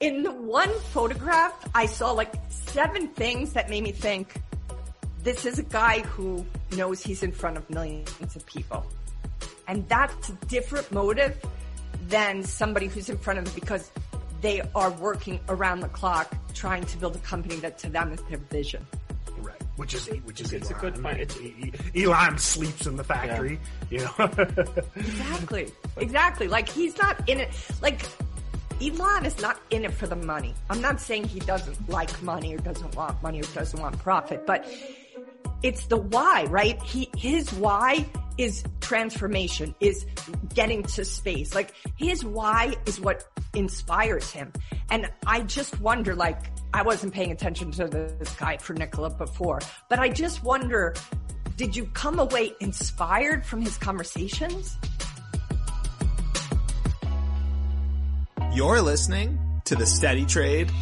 In the one photograph, I saw like seven things that made me think this is a guy who knows he's in front of millions of people. And that's a different motive than somebody who's in front of them because they are working around the clock trying to build a company that to them is their vision. Right. Which is which is It's a good point. It's- Elon sleeps in the factory. You know. Exactly. Exactly. Like he's not in it. Like Elon is not in it for the money. I'm not saying he doesn't like money or doesn't want money or doesn't want profit, but it's the why, right? He, his why is transformation, is getting to space. Like his why is what inspires him. And I just wonder, like, I wasn't paying attention to this guy for Nikola before, but I just wonder, did you come away inspired from his conversations? You're listening to the Steady Trade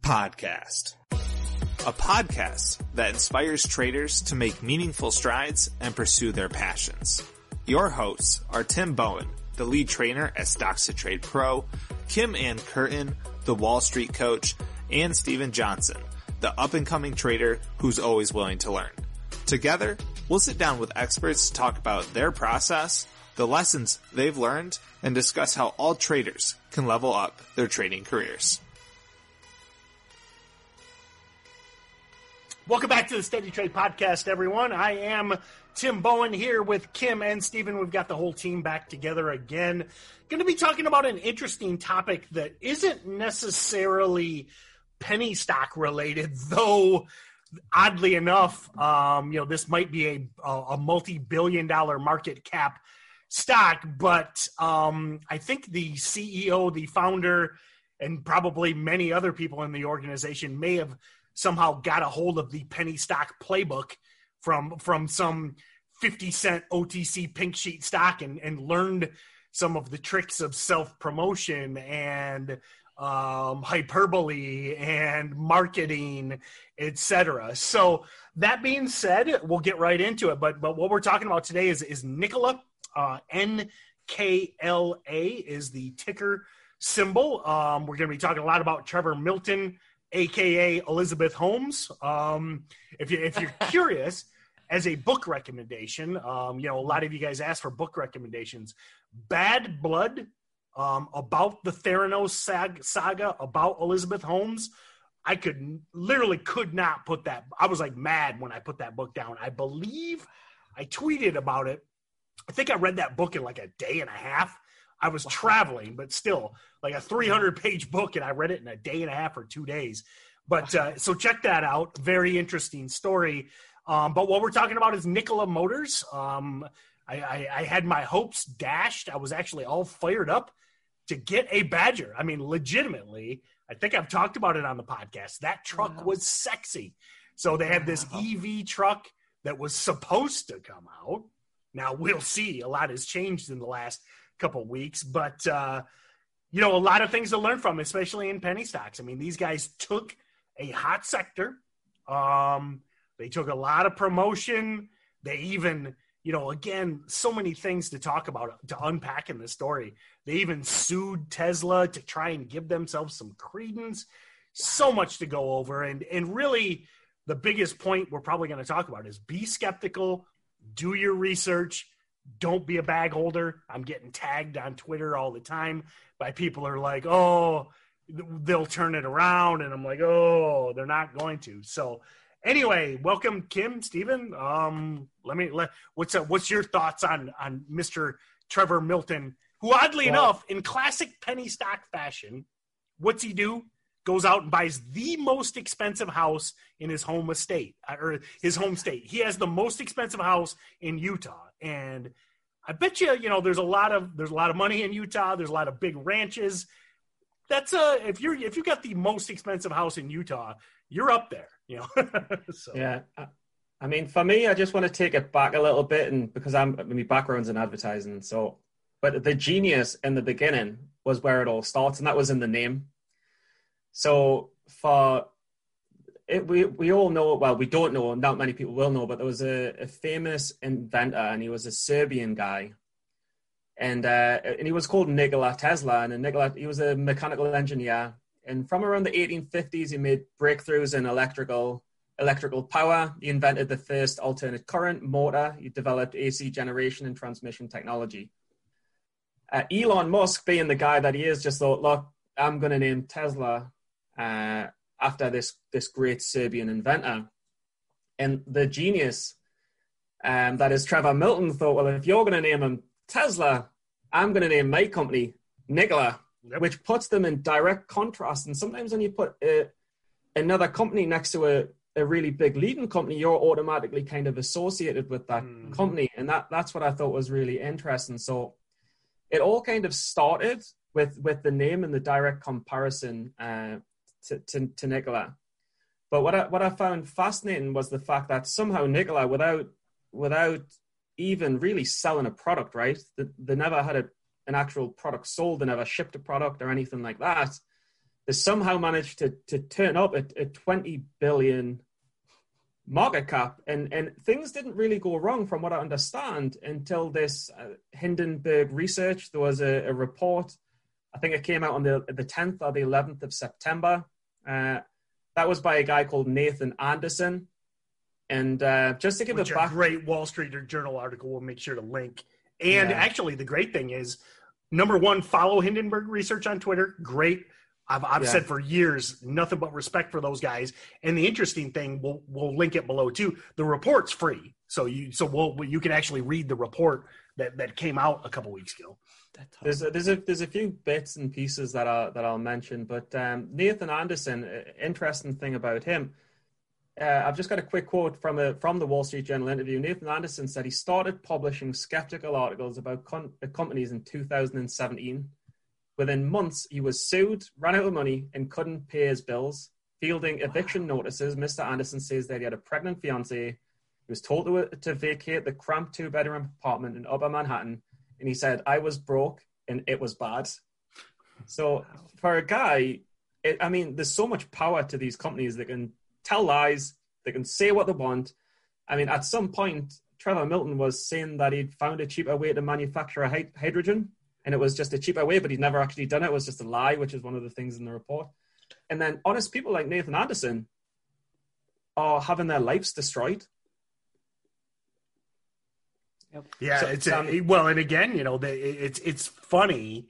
Podcast, a podcast that inspires traders to make meaningful strides and pursue their passions. Your hosts are Tim Bowen, the lead trainer at Stocks to Trade Pro, Kim Ann Curtin, the Wall Street coach, and Steven Johnson, the up and coming trader who's always willing to learn. Together, we'll sit down with experts to talk about their process, the lessons they've learned, and discuss how all traders can level up their trading careers. Welcome back to the Steady Trade Podcast, everyone. I am Tim Bowen here with Kim and Steven. We've got the whole team back together again. Going to be talking about an interesting topic that isn't necessarily penny stock related, though oddly enough, um, you know, this might be a, a, a multi-billion dollar market cap stock, but um, I think the CEO, the founder, and probably many other people in the organization may have somehow got a hold of the penny stock playbook from from some 50 cent OTC pink sheet stock and, and learned some of the tricks of self promotion and um, hyperbole and marketing, etc. So that being said, we'll get right into it. But but what we're talking about today is is Nikola uh, N K L A is the ticker symbol. Um, we're going to be talking a lot about Trevor Milton, aka Elizabeth Holmes. Um, if you if you're curious, as a book recommendation, um, you know a lot of you guys ask for book recommendations. Bad Blood um, about the Theranos sag- saga about Elizabeth Holmes. I could literally could not put that. I was like mad when I put that book down. I believe I tweeted about it. I think I read that book in like a day and a half. I was traveling, but still, like a 300 page book, and I read it in a day and a half or two days. But uh, so check that out. Very interesting story. Um, but what we're talking about is Nikola Motors. Um, I, I, I had my hopes dashed. I was actually all fired up to get a Badger. I mean, legitimately, I think I've talked about it on the podcast. That truck Wow. was sexy. So they had this Wow. EV truck that was supposed to come out. Now we'll see. A lot has changed in the last couple weeks, but uh, you know, a lot of things to learn from, especially in penny stocks. I mean, these guys took a hot sector. Um, they took a lot of promotion. They even, you know, again, so many things to talk about to unpack in this story. They even sued Tesla to try and give themselves some credence. So much to go over, and and really, the biggest point we're probably going to talk about is be skeptical, do your research, don't be a bag holder. I'm getting tagged on Twitter all the time by people who are like, oh, they'll turn it around, and I'm like, oh, they're not going to. So anyway, welcome Kim, Stephen. Um, let me let what's up, what's your thoughts on on Mr. Trevor Milton, who oddly Well- enough, in classic penny stock fashion, what's he do? Goes out and buys the most expensive house in his home estate uh, or his home state. He has the most expensive house in Utah, and I bet you, you know, there's a lot of there's a lot of money in Utah. There's a lot of big ranches. That's a if you're if you got the most expensive house in Utah, you're up there. You know, so Yeah. I, mean, for me, I just want to take it back a little bit, and because I'm my background's in advertising, so but the genius in the beginning was where it all starts, and that was in the name. So for it, we we all know well, we don't know, not many people will know, but there was a, a famous inventor, and he was a Serbian guy, and uh, and he was called Nikola Tesla, and Nikola he was a mechanical engineer And from around the 1850s, he made breakthroughs in electrical electrical power. He invented the first alternate current motor. He developed AC generation and transmission technology. Uh, Elon Musk, being the guy that he is, just thought, look, I'm going to name Tesla uh, after this this great Serbian inventor. And the genius um, that is Trevor Milton thought, well, if you're going to name him Tesla, I'm going to name my company Nikola, yep. which puts them in direct contrast. And sometimes when you put uh, another company next to a, a really big leading company, you're automatically kind of associated with that mm-hmm. company. And that, that's what I thought was really interesting. So it all kind of started with, with the name and the direct comparison uh, to, to, to Nikola. But what I, what I found fascinating was the fact that somehow Nikola, without without even really selling a product, right? They, they never had a, an actual product sold. They never shipped a product or anything like that. They somehow managed to to turn up at a 20 billion market cap, and and things didn't really go wrong from what I understand until this uh, Hindenburg research. There was a, a, report, I think it came out on the the 10th or the 11th of September. Uh, that was by a guy called Nathan Anderson. And uh, just to give Which a back- great Wall Street Journal article, we'll make sure to link. And yeah. actually, the great thing is, number one, follow Hindenburg Research on Twitter. Great. I've, I've yeah. said for years, nothing but respect for those guys. And the interesting thing, we'll we'll link it below too. The report's free, so you so we'll you can actually read the report that that came out a couple weeks ago. There's a, there's a there's a few bits and pieces that I that I'll mention, but um, Nathan Anderson, uh, interesting thing about him uh, I've just got a quick quote from a from the Wall Street Journal interview. Nathan Anderson said he started publishing skeptical articles about con- uh, companies in 2017. Within months, he was sued, ran out of money, and couldn't pay his bills. Fielding eviction notices, Mr. Anderson says that he had a pregnant fiancee. He was told to, to vacate the cramped two bedroom apartment in Upper Manhattan, and he said, "I was broke and it was bad." So for a guy, it, I mean, there's so much power to these companies that can tell lies. They can say what they want. I mean, at some point, Trevor Milton was saying that he'd found a cheaper way to manufacture hydrogen, and it was just a cheaper way, but he'd never actually done it. It was just a lie, which is one of the things in the report. And then honest people like Nathan Anderson are having their lives destroyed. Yep. Yeah, so, it's um, a, well, and again, you know, it's it's funny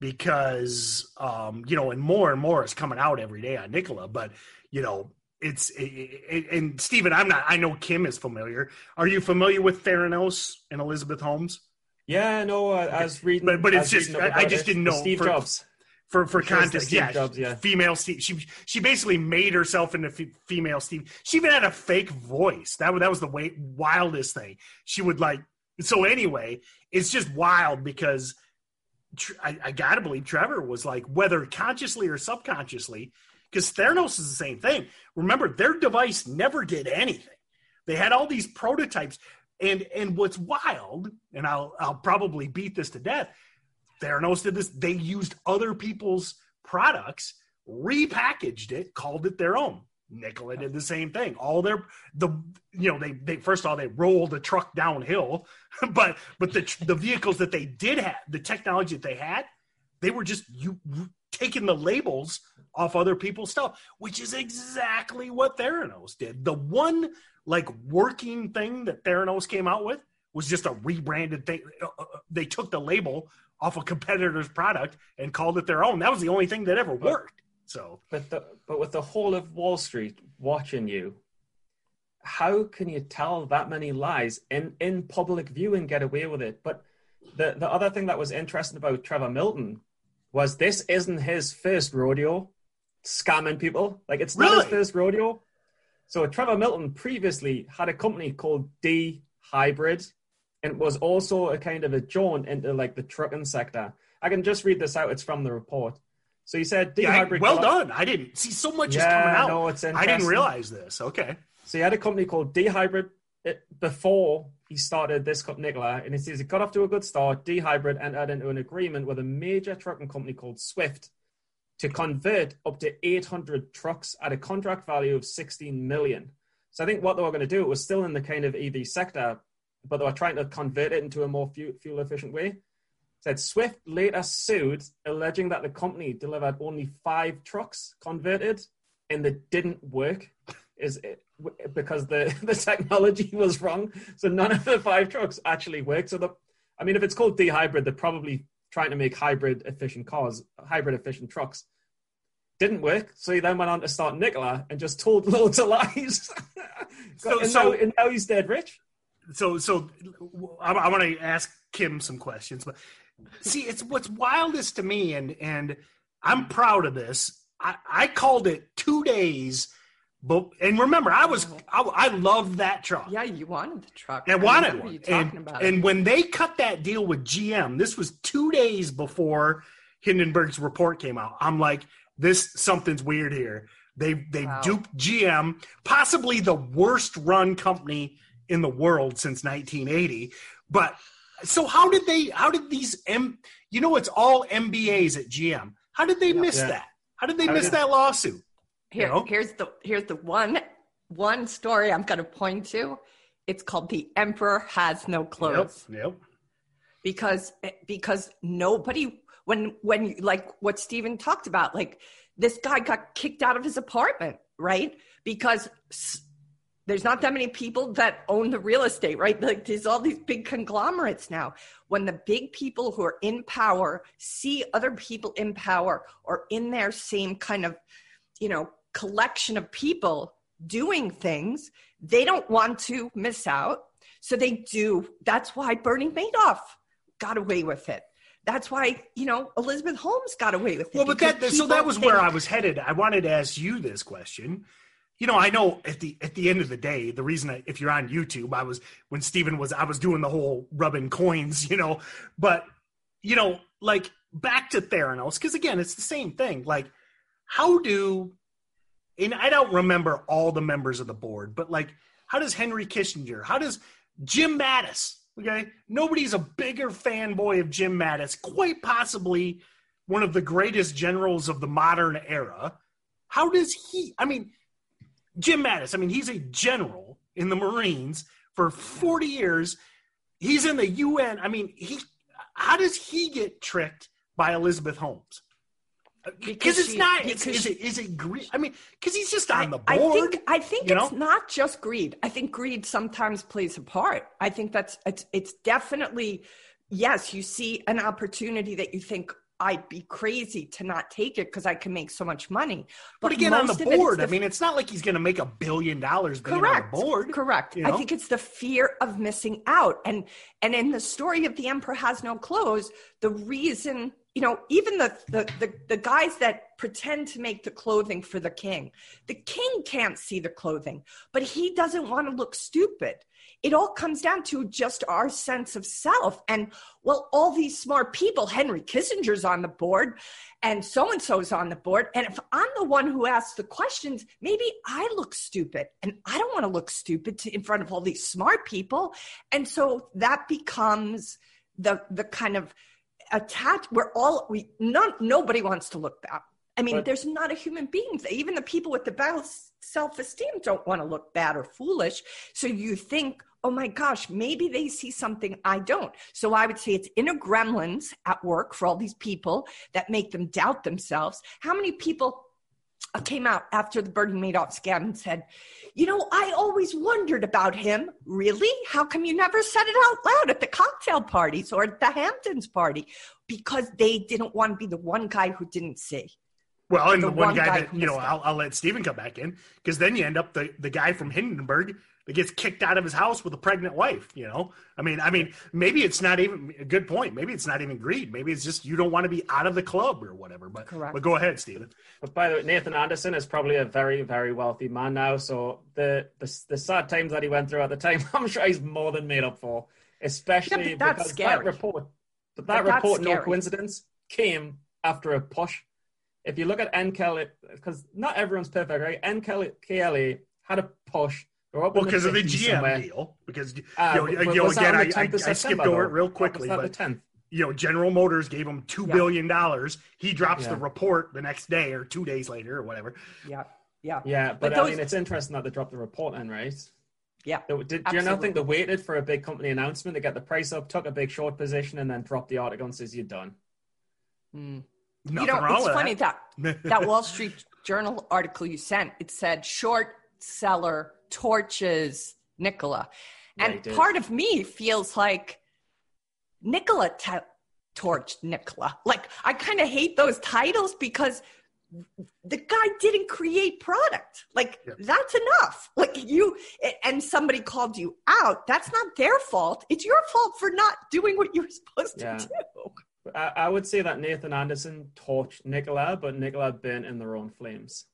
because um, you know, and more and more is coming out every day on Nikola, but you know, it's it, and Stephen, I'm not. I know Kim is familiar. Are you familiar with Theranos and Elizabeth Holmes? Yeah, no, I, I was reading, but but it's just I, I, just didn't know Steve for, Jobs for for context. Yeah, Jobs, yeah, female Steve. She she basically made herself into f- female Steve. She even had a fake voice. That that was the way, wildest thing. She would like. So anyway, it's just wild because I, I gotta believe Trevor was like whether consciously or subconsciously because Theranos is the same thing. Remember, their device never did anything. They had all these prototypes, and and what's wild, and I'll I'll probably beat this to death. Theranos did this. They used other people's products, repackaged it, called it their own. Nikola did the same thing. All their the you know they they first of all they rolled the truck downhill, but but the the vehicles that they did have the technology that they had, they were just you taking the labels off other people's stuff, which is exactly what Theranos did. The one like working thing that Theranos came out with was just a rebranded thing. Uh, uh, they took the label off a competitor's product and called it their own. That was the only thing that ever worked. So, but the, but with the whole of Wall Street watching you, how can you tell that many lies in in public view and get away with it? But the the other thing that was interesting about Trevor Milton was this isn't his first rodeo scamming people. Like it's not his first rodeo. So Trevor Milton previously had a company called D Hybrid, and it was also a kind of a jaunt into like the trucking sector. I can just read this out. It's from the report. So he said D yeah, well done. I didn't see so much yeah, is coming out. No, it's I didn't realize this. Okay. So he had a company called D Hybrid before he started this company, Nikola, and he says he got off to a good start. D Hybrid entered into an agreement with a major trucking company called Swift to convert up to 800 trucks at a contract value of 16 million. So I think what they were going to do it was still in the kind of EV sector, but they were trying to convert it into a more fuel efficient way. Said Swift later sued, alleging that the company delivered only five trucks converted and that didn't work. Is it, because the, the technology was wrong. So none of the five trucks actually worked. So the, I mean, if it's called D-hybrid, they're probably trying to make hybrid efficient cars, hybrid efficient trucks. Didn't work. So he then went on to start Nikola and just told loads of lies. So- and, so- now, and now he's dead rich. so so I, I want to ask Kim some questions, but see, it's what's wildest to me, and and I'm proud of this. I, I called it two days, but and remember, I was oh. I, I loved that truck. Yeah, you wanted the truck. I wanted one. And, about and when they cut that deal with GM, this was two days before Hindenburg's report came out. I'm like, this something's weird here. They they Wow. duped GM, possibly the worst run company in the world since 1980. But so how did they? How did these M? You know, it's all MBAs at GM. How did they miss Yeah. that? How did they How miss did- that lawsuit? Here, know? here's the here's the one one story I'm going to point to. It's called "The Emperor Has No Clothes." Yep. Yep. because because nobody when when you- like what Steven talked about like this guy got kicked out of his apartment right because s- there's not that many people that own the real estate right? Like there's all these big conglomerates now. When the big people who are in power see other people in power or in their same kind of you know collection of people doing things they don't want to miss out. So they do. That's why bernie madoff got away with it. That's why you know elizabeth holmes got away with it Well, but that so that was where I was headed. I wanted to ask you this question. You know, I know at the at the end of the day, the reason I, if you're on YouTube, I was when Steven was I was doing the whole rubbing coins, you know, but you know, like back to Theranos because again, it's the same thing. Like, how do and I don't remember all the members of the board, but like, how does Henry Kissinger? How does Jim Mattis? Okay, nobody's a bigger fanboy of Jim Mattis, quite possibly one of the greatest generals of the modern era. How does he? I mean, Jim Mattis. I mean, he's a general in the Marines for forty years. He's in the UN. I mean, he. How does he get tricked by Elizabeth Holmes? Because it's she- not. It's, is she- it? Is it greed? I mean, because he's just on the I board. think I think it's know? not just greed. I think greed sometimes plays a part. I think that's it's it's definitely yes, you see an opportunity that you think I'd be crazy to not take it because I can make so much money. but again, on the of it is board, the I mean, it's not like he's going to make a billion dollars being correct on the board. correct you i think it's the fear of missing out and and in the story of the emperor has no clothes the reason you know even the the the, the guys that pretend to make the clothing for the king the king can't see the clothing but he doesn't want to look stupid it all comes down to just our sense of self and well all these smart people henry kissinger's on the board and so and so's on the board. And if I'm the one who asks the questions, maybe I look stupid and I don't want to look stupid to, in front of all these smart people. And so that becomes the the kind of attach we're all we not nobody wants to look bad. I mean, But- there's not a human being. Even the people with the best self-esteem don't want to look bad or foolish. So you think, oh my gosh, maybe they see something I don't. So I would say it's inner gremlins at work for all these people that make them doubt themselves. How many people uh, came out after the Bernie Madoff scam and said, you know, I always wondered about him. Really? How come you never said it out loud at the cocktail parties or at the Hamptons party? Because they didn't want to be the one guy who didn't see. Well, and The the, one, one guy, guy that you know, I'll, I'll let Steven come back in because then you end up the the guy from Hindenburg that gets kicked out of his house with a pregnant wife. You know, I mean, I mean, maybe it's not even a good point. Maybe it's not even greed. Maybe it's just you don't want to be out of the club or whatever. But Correct. but go ahead, stephen But by the way, Nathan Anderson is probably a very, very wealthy man now. So the the, the sad times that he went through at the time, I'm sure he's more than made up for. Especially Yeah, that's because scary. that report, but But that that's report, no coincidence, came after a push. If you look at NKLA, because not everyone's perfect, right? n NKLA had a push. They were up Well, because of the GM somewhere. deal. Because Uh, you know, you know, again, I, I, I skipped September, over it real quickly, but the 10th? you know, General Motors gave him two Yeah. billion dollars. He drops the report the next day or two days later or whatever. Yeah. Yeah. Yeah, but, But I those- mean, it's interesting that they dropped the report in, right? Yeah. Did, did you not think they waited for a big company announcement to get the price up, took a big short position, and then dropped the article and says you're done? Mm. you know, it's funny that that, that Wall Street Journal article you sent. It said short seller torches Nikola. and yeah, part of me feels like Nikola t- torched Nikola. Like I kind of hate those titles because the guy didn't create product. Like yeah. that's enough. Like you and somebody called you out. That's not their fault. It's your fault for not doing what you were supposed yeah. to do. I, I, would say that Nathan Anderson torched Nikola, but Nikola burnt in their own flames.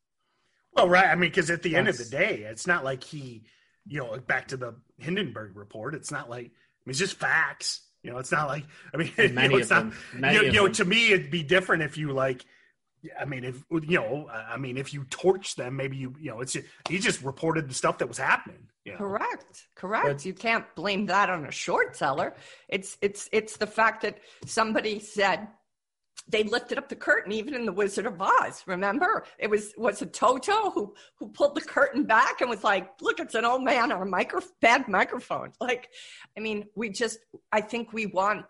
Well, right. I mean, because at the that's, end of the day, it's not like he, you know, back to the Hindenburg report. It's not like I mean, it's just facts. You know, it's not like I mean, many you know, it's not. You, you know, to me, it'd be different if you like I mean, if you know, I mean, if you torch them, maybe you, you know, it's he just reported the stuff that was happening. You know? Correct, correct. But, you can't blame that on a short seller. It's it's it's the fact that somebody said they lifted up the curtain, even in the Wizard of Oz. Remember, it was was it Toto who who pulled the curtain back and was like, "Look, it's an old man on a micro bad microphone." Like, I mean, we just, I think we want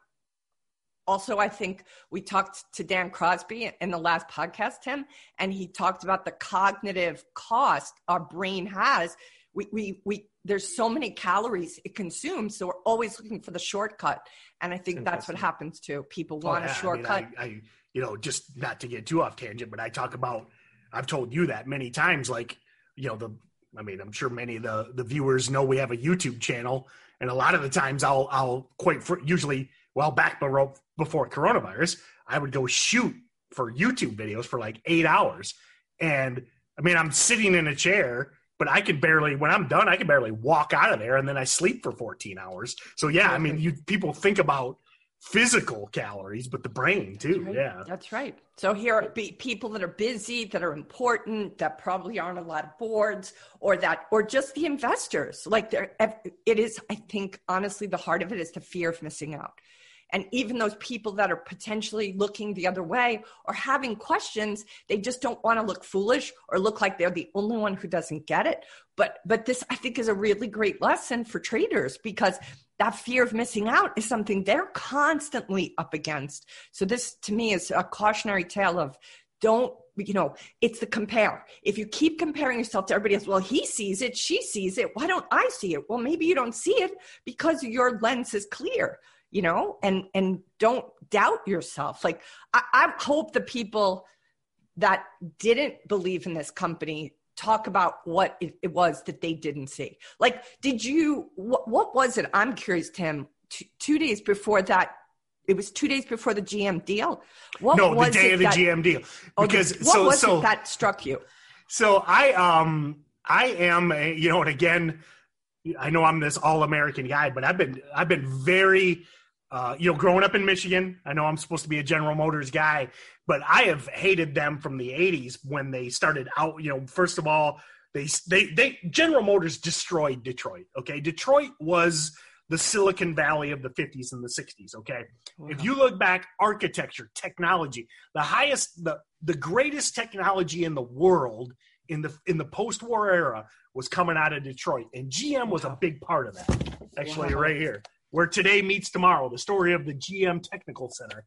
also, I think we talked to Dan Crosby in the last podcast, Tim, and he talked about the cognitive cost our brain has. We, we, we, there's so many calories it consumes, so we're always looking for the shortcut. And I think that's what happens too. People oh, want oh, yeah. a shortcut. I, mean, I, I, you know, just not to get too off tangent, but I talk about, I've told you that many times, like, you know, the, I mean, I'm sure many of the, the viewers know we have a YouTube channel, and a lot of the times I'll, I'll quite usually well, back before coronavirus, I would go shoot for YouTube videos for like eight hours. And I mean, I'm sitting in a chair, but I can barely, when I'm done, I can barely walk out of there and then I sleep for 14 hours. So yeah, I mean, you people think about physical calories, but the brain too. That's right. Yeah. That's right. So here are people that are busy, that are important, that probably aren't a lot of boards or that, or just the investors. Like there, it is, I think, honestly, the heart of it is the fear of missing out. And even those people that are potentially looking the other way or having questions, they just don't want to look foolish or look like they're the only one who doesn't get it. But but this I think is a really great lesson for traders because that fear of missing out is something they're constantly up against. So this to me is a cautionary tale of don't you know it's the compare if you keep comparing yourself to everybody else well he sees it she sees it why don't i see it well maybe you don't see it because your lens is clear you know and and don't doubt yourself like i, I hope the people that didn't believe in this company talk about what it, it was that they didn't see like did you what, what was it i'm curious tim two, two days before that it was two days before the GM deal. What no, the day of the that, GM deal. Because oh, what so, was so, it that struck you? So I um I am a, you know, and again, I know I'm this all American guy, but I've been I've been very uh, you know, growing up in Michigan, I know I'm supposed to be a General Motors guy, but I have hated them from the 80s when they started out. You know, first of all, they they they General Motors destroyed Detroit. Okay, Detroit was the Silicon Valley of the 50s and the 60s. Okay, wow. if you look back, architecture, technology, the highest, the the greatest technology in the world in the in the post-war era was coming out of Detroit, and GM was a big part of that. Actually, wow. right here where today meets tomorrow, the story of the GM Technical Center,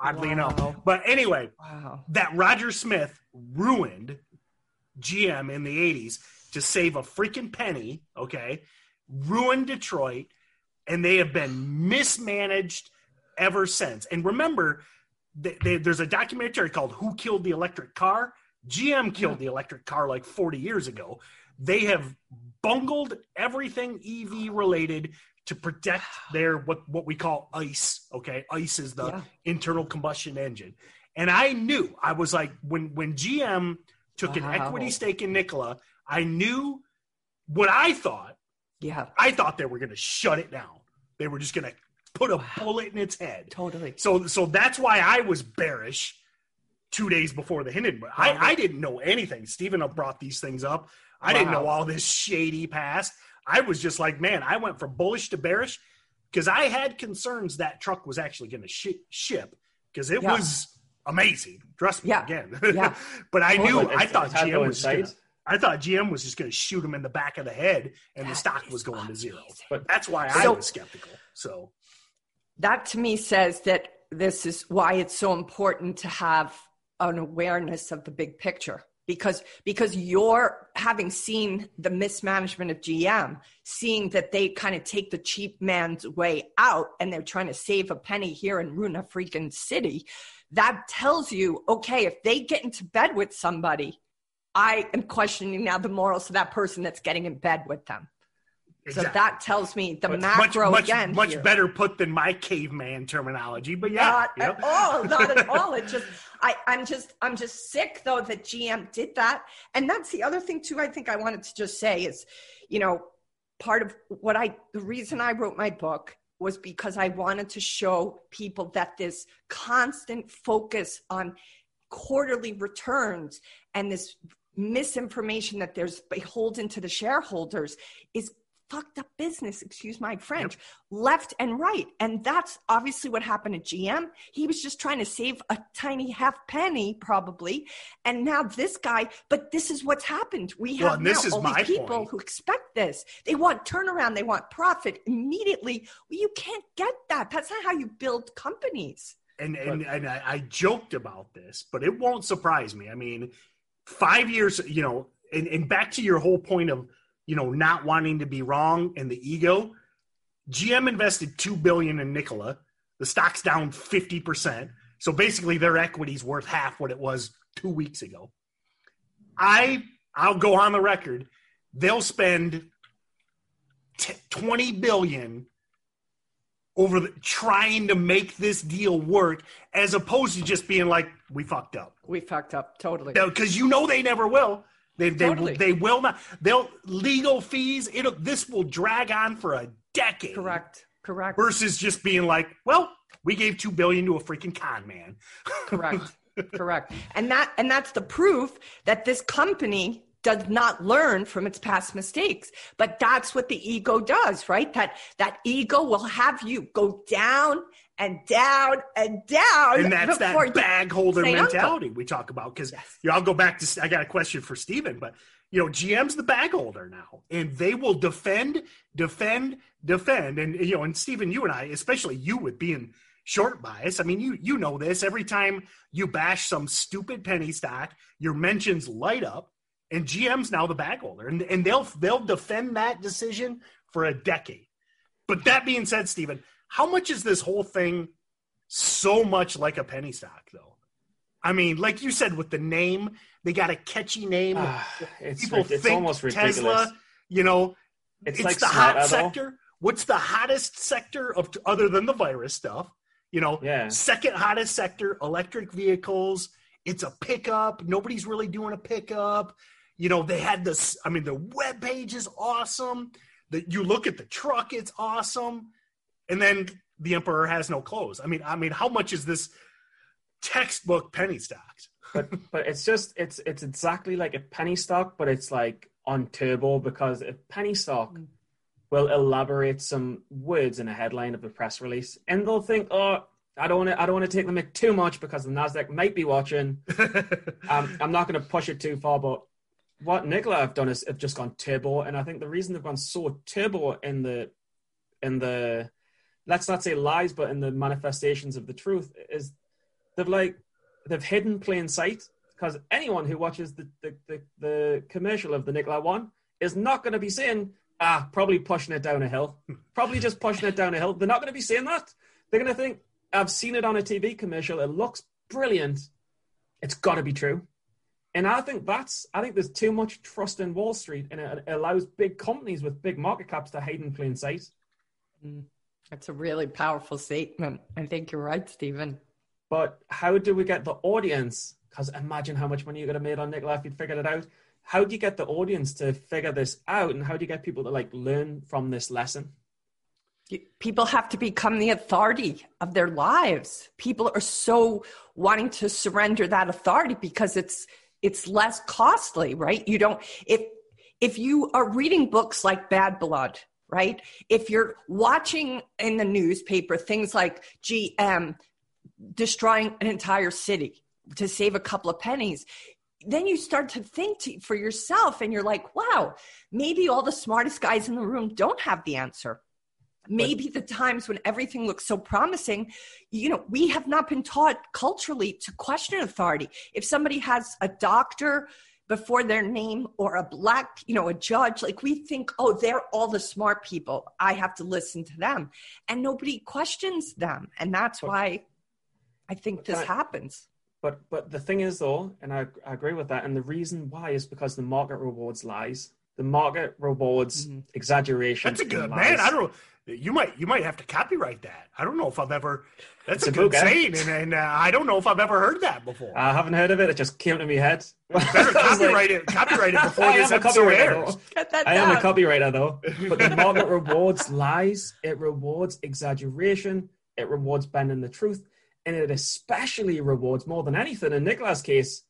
oddly wow. enough. But anyway, wow. that Roger Smith ruined GM in the 80s to save a freaking penny, okay? Ruined Detroit, and they have been mismanaged ever since. And remember, they, they, there's a documentary called Who Killed the Electric Car? GM killed the electric car like 40 years ago. They have bungled everything EV related to protect their what what we call ICE. Okay, ICE is the yeah. internal combustion engine. And I knew I was like when when GM took wow. an equity stake in Nikola, I knew what I thought. Yeah, I thought they were going to shut it down. They were just going to put a wow. bullet in its head. Totally. So so that's why I was bearish two days before the Hindenburg. I, I didn't know anything. Stephen brought these things up. I wow. didn't know all this shady past. I was just like, man, I went from bullish to bearish because I had concerns that truck was actually going to sh- ship because it yeah. was amazing. Trust me yeah. again. Yeah. but I knew I thought GM was gonna, I thought GM was just going to shoot him in the back of the head and the stock was going to zero. But that's why I was skeptical. So that to me says that this is why it's so important to have an awareness of the big picture because because you're having seen the mismanagement of GM seeing that they kind of take the cheap man's way out and they're trying to save a penny here and ruin a freaking city that tells you okay if they get into bed with somebody I am questioning now the morals of that person that's getting in bed with them so that tells me the But macro much, again much better put than my caveman terminology. But yeah, not you know. at all not at all it just i i'm just i'm just sick though that gm did that and that's the other thing too i think i wanted to just say is you know part of what i the reason i wrote my book was because i wanted to show people that this constant focus on quarterly returns and this misinformation that there's beholden to the shareholders is fucked up business, excuse my French, left and right. And that's obviously what happened at GM. He was just trying to save a tiny half penny, probably. And now this guy, but this is what's happened. We have this now all these people point. who expect this. They want turnaround, they want profit immediately. Well, you can't get that. That's not how you build companies. and and, and I, I joked about this, but it won't surprise me. I mean, five years, you know, and, and back to your whole point of you know not wanting to be wrong and the ego. GM invested two billion in Nikola. The stock's down fifty percent, so basically their equity's worth half what it was two weeks ago. I I'll go on the record. They'll spend t- twenty billion over the, trying to make this deal work as opposed to just being like we fucked up We fucked up totally. because you know they never will they they, Totally. they will not they'll legal fees it'll this will drag on for a decade Correct. Correct. versus just being like well we gave 2 billion to a freaking con man correct correct and that and that's the proof that this company does not learn from its past mistakes but that's what the ego does right that that ego will have you go down and down and down and that's that bag holder say uncle. mentality we talk about because Yes. you know, I'll go back to I got a question for Steven, but you know GM's the bag holder now, and they will defend, defend, defend, and you know, and Steven, you and I, especially you with being short bias, I mean, you you know this. Every time you bash some stupid penny stock, your mentions light up, and GM's now the bag holder, and and they'll they'll defend that decision for a decade. But that being said, Steven, how much is this whole thing so much like a penny stock, though? I mean, like you said, with the name, they got a catchy name. Ah, it's, People it's think almost ridiculous. Tesla, you know, it's, it's, like the hot sector. What's the hottest sector of other than the virus stuff? You know, Yeah. second hottest sector, electric vehicles. It's a pickup. Nobody's really doing a pickup. You know, they had this. I mean, the web page is awesome. That you look at the truck, it's awesome. And then the emperor has no clothes. I mean, I mean, how much is this textbook penny stocks? but but it's just it's it's exactly like a penny stock, but it's like on turbo because a penny stock will elaborate some words in a headline of a press release, and they'll think, oh, I don't want to I don't want to take the mic too much because the Nasdaq might be watching. um, I'm not going to push it too far, but what Nikola have done is have just gone turbo, and I think the reason they've gone so turbo in the in the let's not say lies, but in the manifestations of the truth is they've like they've hidden plain sight because anyone who watches the, the, the, the commercial of the Nikola one is not going to be saying, ah, probably pushing it down a hill. Probably just pushing it down a hill. They're not going to be saying that. They're going to think, I've seen it on a TV commercial. It looks brilliant. It's got to be true. And I think that's, I think there's too much trust in Wall Street and it allows big companies with big market caps to hide in plain sight. That's a really powerful statement. I think you're right, Stephen. But how do we get the audience? Because imagine how much money you could have made on Nikola if you'd figured it out. How do you get the audience to figure this out, and how do you get people to like learn from this lesson? People have to become the authority of their lives. People are so wanting to surrender that authority because it's it's less costly, right? You don't if if you are reading books like Bad Blood, right? If you're watching in the newspaper things like GM destroying an entire city to save a couple of pennies, then you start to think to, for yourself and you're like, wow, maybe all the smartest guys in the room don't have the answer. Maybe the times when everything looks so promising, you know, we have not been taught culturally to question authority. If somebody has a doctor before their name or a black, you know, a judge, like we think, oh, they're all the smart people. I have to listen to them. And nobody questions them. And that's why I think this happens. But but the thing is though, and I, I agree with that, and the reason why is because the market rewards lies. The market rewards mm-hmm. exaggeration. That's a good man. I don't. You might you might have to copyright that. I don't know if I've ever. That's it's a, a good saying, and, and uh, I don't know if I've ever heard that before. I haven't heard of it. It just came to me head. Better copyright it. Copyright it before this episode airs. I am a copywriter though. But the market rewards lies. It rewards exaggeration. It rewards bending the truth and it especially rewards more than anything in Nikola's case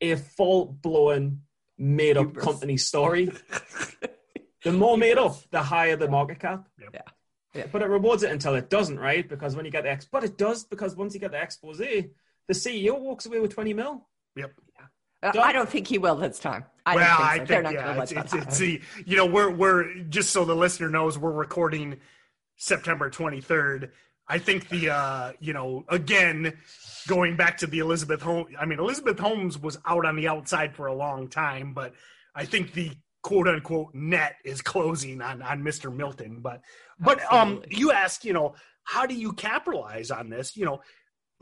a full blown made up company story. the more made up, the higher the market cap. Yep. Yeah. Yeah. But it rewards it until it doesn't, right? Because when you get the ex, but it does because once you get the expose, the CEO walks away with twenty mil. Yep. Uh, I don't think he will this time. I well, don't think so. I think, They're not yeah, going to let that See, you know, we're we're just so the listener knows we're recording September twenty third. I think the uh, you know again going back to the Elizabeth Holmes. I mean Elizabeth Holmes was out on the outside for a long time, but I think the quote unquote net is closing on on Mr. Milton. But but um, you ask, you know how do you capitalize on this? You know.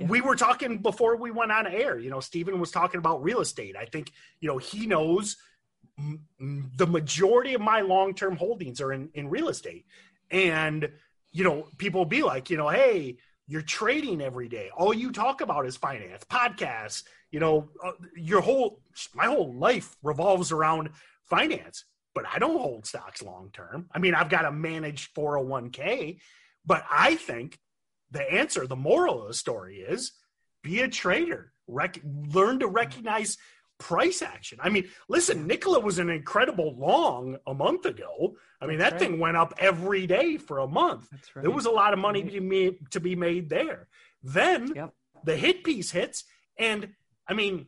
Yeah. We were talking before we went on air. You know, Stephen was talking about real estate. I think, you know, he knows the majority of my long term holdings are in, in real estate. And you know, people be like, you know, hey, you're trading every day. All you talk about is finance, podcasts. You know, uh, your whole my whole life revolves around finance. But I don't hold stocks long term. I mean, I've got a managed 401k, but I think the answer, the moral of the story is be a trader. Rec- learn to recognize price action. I mean, listen, Nikola was an incredible long a month ago. I mean, That's that right. thing went up every day for a month. Right. There was a lot of money to, be made, to be made there. Then yep. the hit piece hits, and I mean,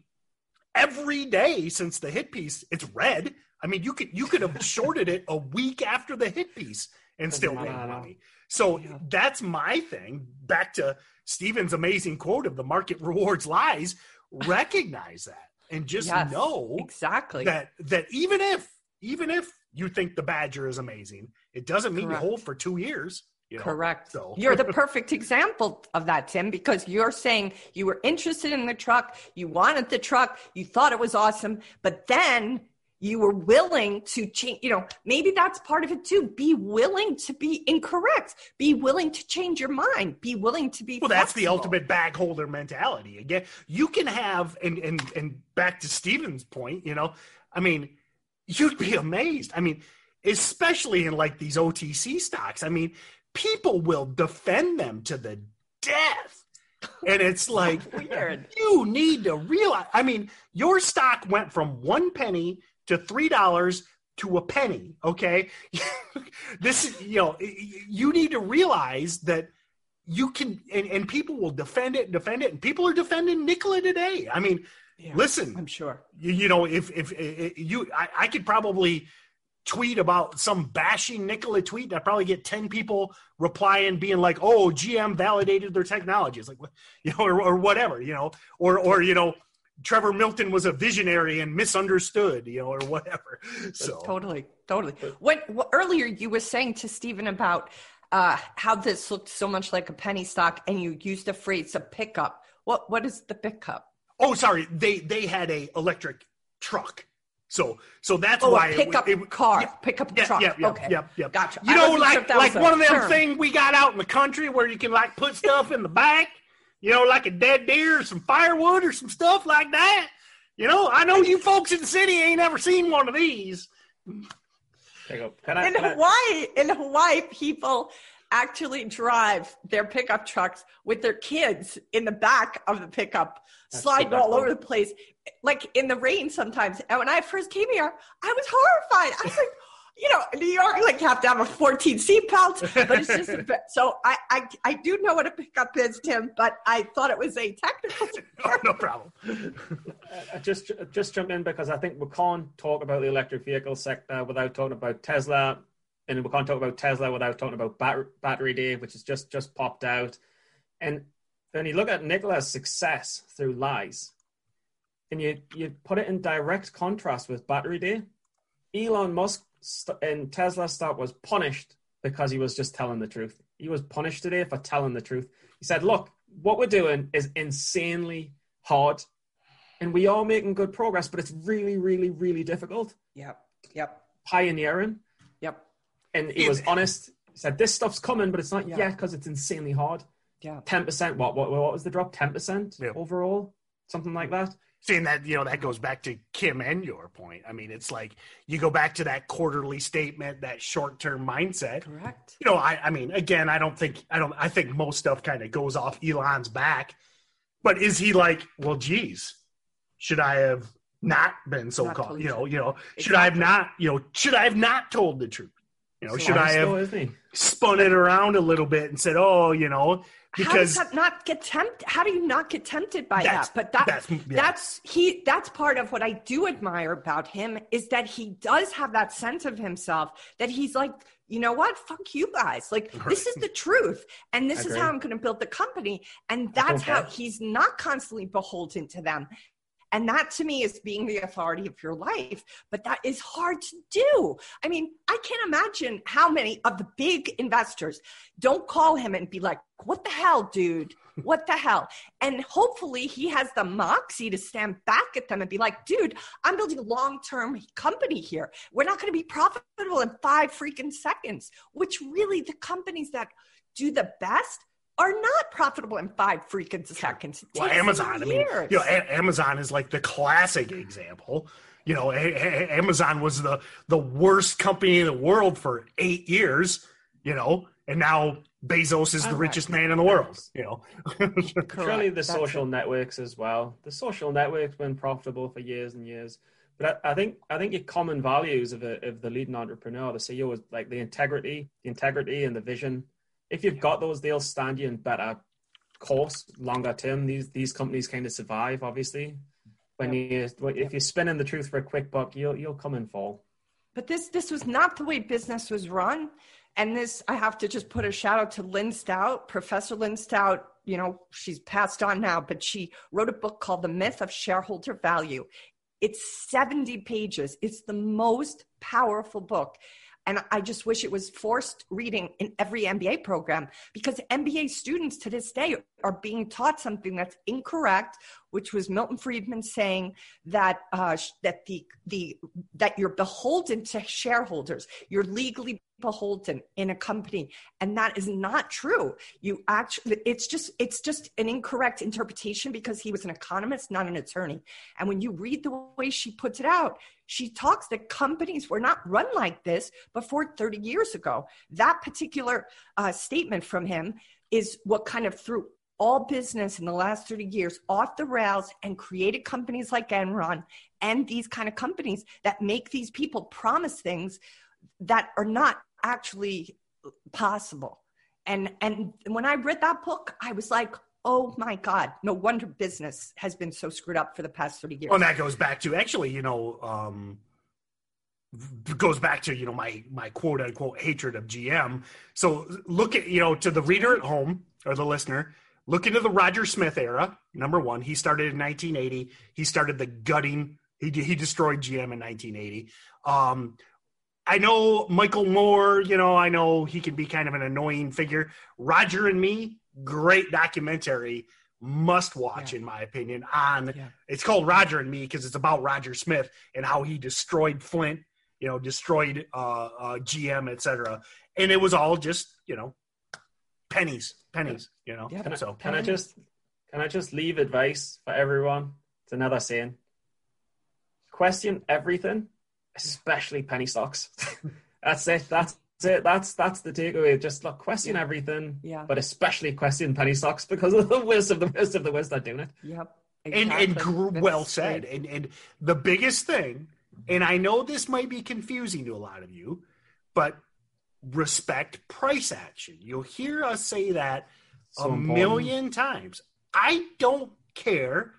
every day since the hit piece, it's red. I mean, you could you could have shorted it a week after the hit piece and still made money. So yeah. that's my thing. Back to Stephen's amazing quote of the market rewards lies. Recognize that and just yes, know exactly that that even if even if you think the Badger is amazing, it doesn't mean Correct. you hold for two years. You know? Correct. So. You're the perfect example of that, Tim, because you're saying you were interested in the truck, you wanted the truck, you thought it was awesome, but then you were willing to change you know maybe that's part of it too. Be willing to be incorrect. Be willing to change your mind. Be willing to be well flexible. that's the ultimate bag holder mentality. Again you can have and and and back to steven's point you know i mean you'd be amazed. I mean especially in like these otc stocks. I mean people will defend them to the death. And it's like Weird. you need to realize i mean your stock went from one penny to three dollars to a penny. Okay, this is, you know you need to realize that you can and, and people will defend it and defend it and people are defending Nikola today. I mean, yeah, listen, I'm sure you, you know if, if, if you I, I could probably tweet about some bashing Nikola tweet, and I probably get 10 people replying being like, oh, GM validated their technology. It's like, you know, or, or whatever, you know, or, or, you know, Trevor Milton was a visionary and misunderstood, you know, or whatever. So totally, totally. What, what earlier you were saying to Stephen about uh, how this looked so much like a penny stock, and you used the phrase "a pickup." What what is the pickup? Oh, sorry, they they had a electric truck. So, so that's oh, why pickup it, it, car, yeah, pickup yeah, truck. Yeah, yeah, okay, yeah, yeah. Gotcha. You know, like like one of them thing we got out in the country where you can like put stuff in the back you know, like a dead deer or some firewood or some stuff like that. You know, I know you folks in the city ain't ever seen one of these. I, in Hawaii, in Hawaii, people actually drive their pickup trucks with their kids in the back of the pickup, That's sliding all over the place, like in the rain sometimes. And when I first came here, I was horrified. I was like, you know, New York like have to have a 14 seatbelt, but it's just a bit. So I, I, I do know what a pickup is, Tim, but I thought it was a technical. oh, no problem. uh, uh just, uh, just jump in because I think we can't talk about the electric vehicle sector uh, without talking about Tesla, and we can't talk about Tesla without talking about bat- battery day, which has just just popped out. And then you look at Nikola's success through lies, and you you put it in direct contrast with battery day. Elon Musk in Tesla stock was punished because he was just telling the truth. He was punished today for telling the truth. He said, "Look, what we're doing is insanely hard, and we are making good progress, but it's really, really, really difficult." Yep. Yep. Pioneering. Yep. And he was honest. He said, "This stuff's coming, but it's not Yeah. yet because it's insanely hard." Yeah. Ten percent. What, what? What was the drop? Ten percent Yeah. overall, something like that. Seeing that, you know, that goes back to Kim and your point. I mean, it's like you go back to that quarterly statement, that short term mindset. Correct. You know, I, I mean, again, I don't think, I don't, I think most stuff kind of goes off Elon's back. But is he like, well, geez, should I have not been so Not called? You know, you know, should I have not, you know, should I have not told the truth? You know, should I have spun it around a little bit and said, oh, you know, because how does that not get tempted? How do you not get tempted by that? But that, that's- that's, he. That's part of what I do admire about him is that he does have that sense of himself that he's like, you know what? Fuck you guys. Like this is the truth, and this is how I'm going to build the company, and that's how he's not constantly beholden to them. And that to me is being the authority of your life. But that is hard to do. I mean, I can't imagine how many of the big investors don't call him and be like, what the hell, dude? What the hell? And hopefully he has the moxie to stand back at them and be like, dude, I'm building a long term company here. We're not going to be profitable in five freaking seconds, which really the companies that do the best are not profitable in five freaking seconds. It well, Amazon. I mean, you know, A- Amazon is like the classic example. You know, A- A- Amazon was the the worst company in the world for eight years. You know, and now Bezos is the Correct. richest man in the world. You know, Surely the That's social it. networks as well. The social networks been profitable for years and years. But I, I think I think your common values of a, of the leading entrepreneur, the CEO, is like the integrity, the integrity and the vision. If you've got those, they'll stand you in better course longer term. These these companies kind of survive, obviously. When you if you're spinning the truth for a quick buck, you'll you'll come and fall. But this this was not the way business was run. And this I have to just put a shout out to Lynn Stout, Professor Lynn Stout. You know, she's passed on now, but she wrote a book called The Myth of Shareholder Value. It's 70 pages. It's the most powerful book. And I just wish it was forced reading in every MBA program because MBA students to this day are being taught something that's incorrect, which was Milton Friedman saying that uh, that the the that you're beholden to shareholders, you're legally beholden in a company, and that is not true. You actually, it's just it's just an incorrect interpretation because he was an economist, not an attorney. And when you read the way she puts it out, she talks that companies were not run like this before 30 years ago. That particular uh, statement from him is what kind of threw all business in the last 30 years off the rails and created companies like Enron and these kind of companies that make these people promise things that are not actually possible. And and when I read that book, I was like, oh my God, no wonder business has been so screwed up for the past 30 years. well, and that goes back to actually, you know, um, goes back to you know my my quote unquote hatred of GM. So look at you know to the reader at home or the listener. Look into the Roger Smith era. Number one, he started in 1980. He started the gutting. He he destroyed GM in 1980. Um, I know Michael Moore. You know, I know he can be kind of an annoying figure. Roger and Me, great documentary, must watch Yeah. in my opinion. On Yeah. it's called Roger and Me because it's about Roger Smith and how he destroyed Flint. You know, destroyed uh, uh, GM, etc. And it was all just you know pennies, pennies. You know, Yeah. Can I, so can I just can I just leave advice for everyone? It's another saying. Question everything, especially penny stocks. that's it. That's it. That's that's the takeaway. Just look, question everything, Yeah. but especially question penny stocks because of the whiz of the whiz of the whiz that doing it. Yep. and and gr- That's well said. great. And and the biggest thing, and I know this might be confusing to a lot of you, but respect price action. You'll hear us say that So a important. million times. I don't care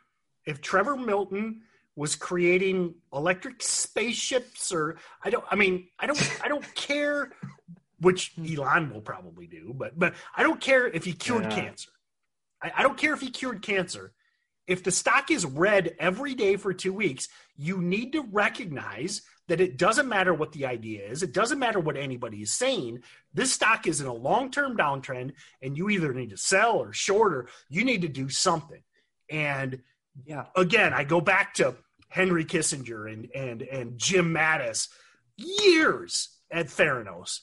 if Trevor Milton was creating electric spaceships or I don't I mean I don't I don't care which Elon will probably do, but but I don't care if he cured Yeah. cancer. I, I don't care if he cured cancer. If the stock is red every day for two weeks, you need to recognize that it doesn't matter what the idea is. It doesn't matter what anybody is saying. This stock is in a long term downtrend, and you either need to sell or short or you need to do something. And Yeah. again, I go back to Henry Kissinger and and and Jim Mattis, years at Theranos,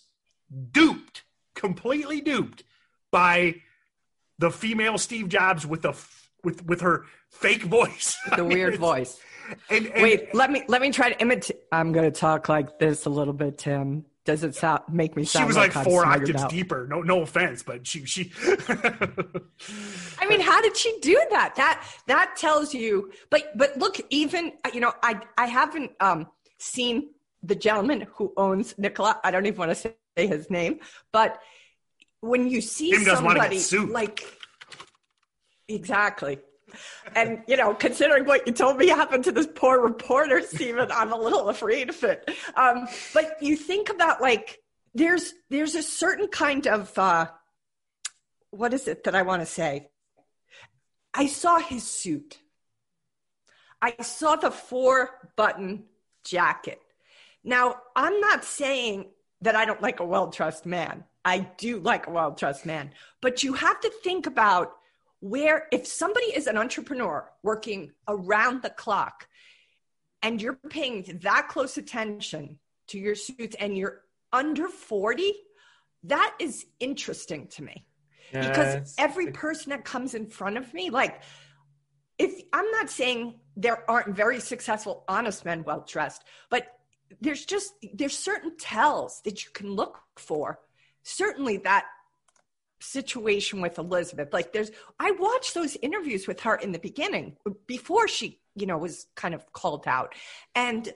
duped, completely duped by the female Steve Jobs with the f- with with her fake voice, The weird voice. And, and Wait, let me let me try to imitate. I'm going to talk like this a little bit, Tim. Does it sound make me sound? she was like I'm four smarted octaves out? deeper. No, no offense, but she she. I mean, how did she do that? That that tells you. But but look, even you know, I I haven't um seen the gentleman who owns Nikola. I don't even want to say his name, but when you see Tim doesn't wanna get somebody like exactly. And you know, considering what you told me happened to this poor reporter, Stephen, I'm a little afraid of it. Um, but you think about like there's there's a certain kind of uh, what is it that I want to say? I saw his suit. I saw the four button jacket. Now, I'm not saying that I don't like a well dressed man. I do like a well dressed man. But you have to think about where, if somebody is an entrepreneur working around the clock and you're paying that close attention to your suits and you're under 40, that is interesting to me. Yeah, because every person that comes in front of me like if i'm not saying there aren't very successful honest men well dressed but there's just there's certain tells that you can look for. Certainly that situation with elizabeth. Like there's i watched those interviews with her in the beginning before she you know was kind of called out and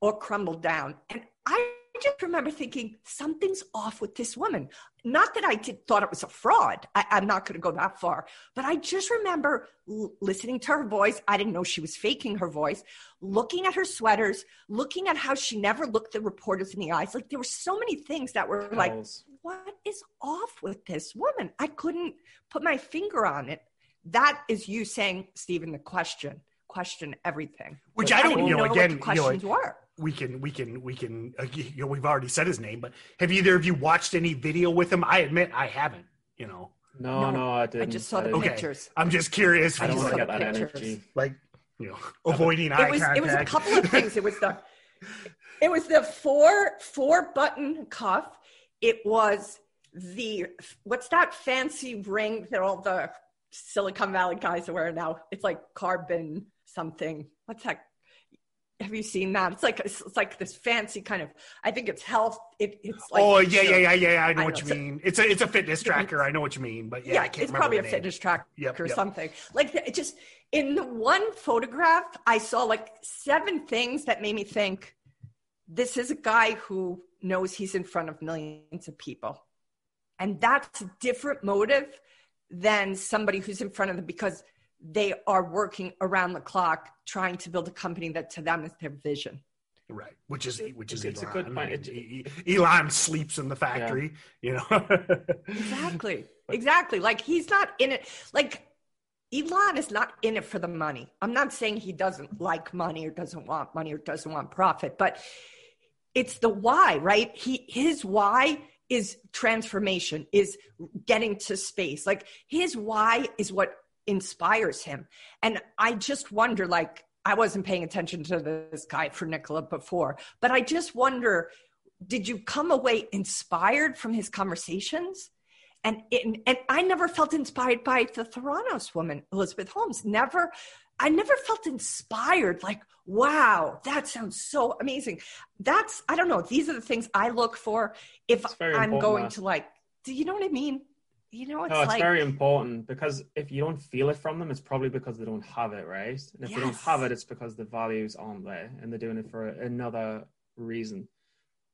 or crumbled down. And i just remember thinking something's off with this woman not that I did thought it was a fraud. I, I'm not going to go that far, but I just remember l- listening to her voice. I didn't know she was faking her voice. Looking at her sweaters, looking at how she never looked the reporters in the eyes. Like there were so many things that were like, what is off with this woman? I couldn't put my finger on it. That is you saying, Stephen, the question. Question everything. Which I don't, didn't you know, what again, the you know, questions were. We can we can we can uh, you know we've already said his name but have either of you watched any video with him i admit i haven't you know No, no, I didn't. I just saw the okay Pictures. i'm just curious I don't he's want like, that Pictures. energy. like you know avoiding eye was contact it was a couple of things. It was the it was the four four button cuff. It was the what's that fancy ring that all the Silicon Valley guys are wearing now? It's like carbon something. What's that? Have you seen that? It's like it's, it's like this fancy kind of. I think it's health. It, it's like oh yeah yeah yeah yeah i know I what know. you mean it's a it's a fitness tracker i know what you mean but yeah, yeah, i can't it's probably a name. fitness tracker Yep, or yep. something. Like it just in the one photograph, I saw like seven things that made me think this is a guy who knows he's in front of millions of people, and that's a different motive than somebody who's in front of them because they are working around the clock trying to build a company that to them is their vision. right which is which is It's a good point. I mean, It- elon sleeps in the factory you know Exactly. Exactly. Like he's not in it. Like Elon is not in it for the money. I'm not saying he doesn't like money or doesn't want money or doesn't want profit, but it's the why, right? He his why is transformation, is getting to space. Like his why is what inspires him. And I just wonder, like, I wasn't paying attention to this guy for Nikola before, but I just wonder, did you come away inspired from his conversations? And, it, and I never felt inspired by the Theranos woman, Elizabeth Holmes. Never, I never felt inspired. Like, wow, that sounds so amazing. That's, I don't know. These are the things I look for if I'm important, going to like. Do you know what I mean? You know, it's no, it's like very important because if you don't feel it from them, it's probably because they don't have it, right? And if they don't have it, it's because the values aren't there and they're doing it for another reason.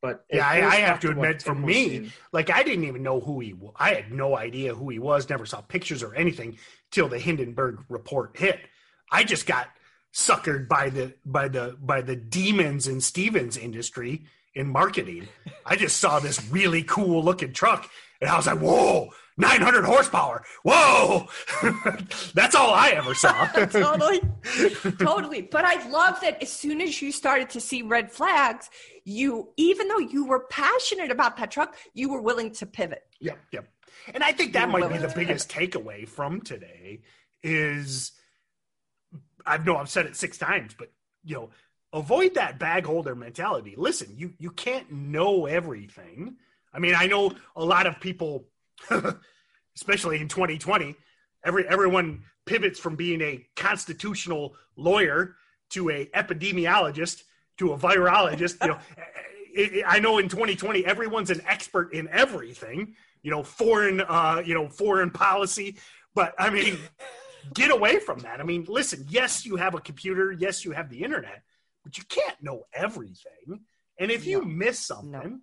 But Yeah, I, I have to admit, for me, saying. like I didn't even know who he. was. I had no idea who he was. Never saw pictures or anything till the Hindenburg report hit. I just got suckered by the by the by the demons in Stevens industry in marketing. I just saw this really cool looking truck, and I was like, "Whoa, 900 horsepower! Whoa!" That's all I ever saw. totally, totally. But I love that as soon as you started to see red flags, you, even though you were passionate about that truck, you were willing to pivot. Yep, yep. And I think that might be the biggest takeaway from today is I know I've said it six times, but you know, avoid that bag holder mentality. Listen, you you can't know everything. I mean, I know a lot of people, especially in 2020, every everyone pivots from being a constitutional lawyer to a epidemiologist to a virologist. You know, it, it- I know in 2020 everyone's an expert in everything. You know, foreign, uh, you know, foreign policy. But I mean, get away from that. I mean, listen. Yes, you have a computer. Yes, you have the internet, but you can't know everything. And if you miss something, No.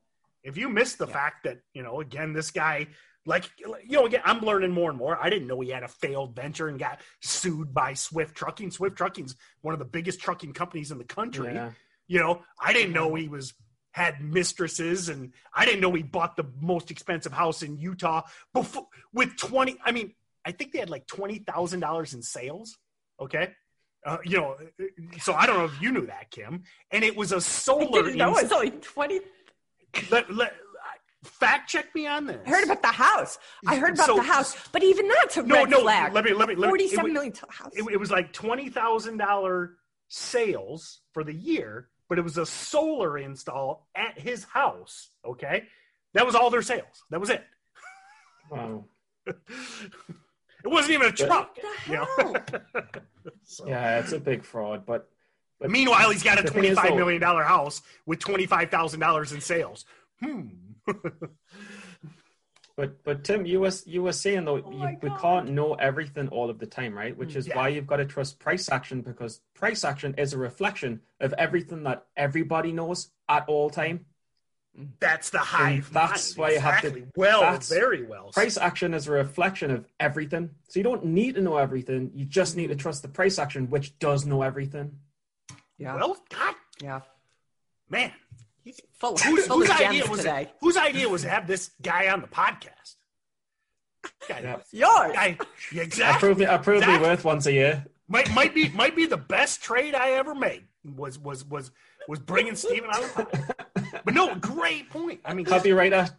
If you miss the Yeah. fact that you know, again, this guy. Like you know, again, I'm learning more and more. I didn't know he had a failed venture and got sued by Swift Trucking. Swift Trucking's one of the biggest trucking companies in the country Yeah. you know i didn't know he was had mistresses and i didn't know he bought the most expensive house in utah before with 20 i mean i think they had like $20000 in sales okay uh, you know so i don't know if you knew that kim and it was a solar didn't know ins- it's only 20. Let- let- fact check me on this I heard about the house. I heard about So- the house, but even that's a no red no flag. let me let me let me it Forty-seven was- million to- house. it, it was like twenty thousand dollar sales for the year, but it was a solar install at his house. Okay, that was all their sales. That was it. Wow. It wasn't even a truck. the you know? hell? So- Yeah, it's a big fraud, but but Meanwhile, he's got a The thing is, twenty-five though- million dollar house with twenty-five thousand dollars in sales. Hmm. But but Tim, you was you were saying though Oh you, we can't know everything all of the time, right? Which is Yeah. why you've got to trust price action because price action is a reflection of everything that everybody knows at all time. That's the hive. that's mind. why you have to- Well, that's- very well. Price action is a reflection of everything. So you don't need to know everything. You just need to trust the price action, which does know everything. Yeah, Well, God, yeah. man, he's Full, whose, full whose of idea gems was today. it? Whose idea was to have this guy on the podcast? Guy, Yeah. Yours. guy, yeah, I exactly. prove me, I prove me worth once a year. Might might be might be the best trade I ever made. Was was was was bringing Steven on the podcast. But no, great point. I mean, Copywriter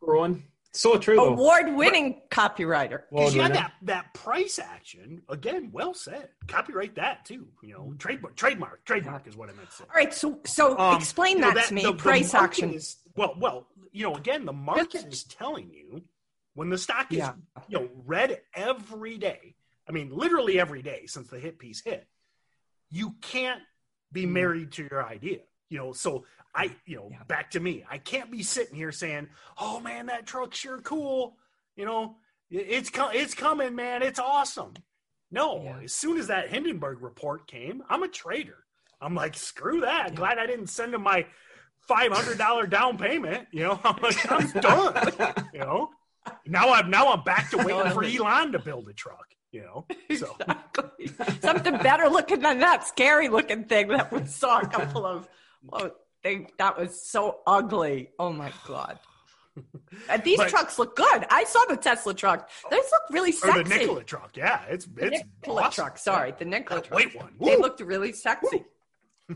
growing. So true. Award-winning copywriter. because you had that that price action again. Well said. Copyright that too. You know, trademark trademark trademark is what I meant to say. All right, so so Um, explain you know, that, to me. the- the price market action. is well, well, you know, again, the market is telling you when the stock is, Yeah. you know, red every day. I mean, literally every day since the hit piece hit. You can't be Mm. married to your idea. You know, so I, you know, Yeah. back to me. I can't be sitting here saying, "Oh man, that truck's sure cool." You know, it's co- it's coming, man. It's awesome. No, Yeah. as soon as that Hindenburg report came, I'm a trader. I'm like, screw that. Glad I didn't send him my five hundred dollar down payment. You know, I'm like, I'm done. You know, now I'm now I'm back to waiting for Elon to build a truck. You know, so Exactly. Something better looking than that scary looking thing that we saw a couple of. Oh, they, that was so ugly. Oh my god. And these But- trucks look good. I saw the Tesla truck. Those look really or sexy. the Nikola truck. Yeah, it's The it's Nikola awesome. truck. Sorry, the Nikola truck. white one. They looked really sexy.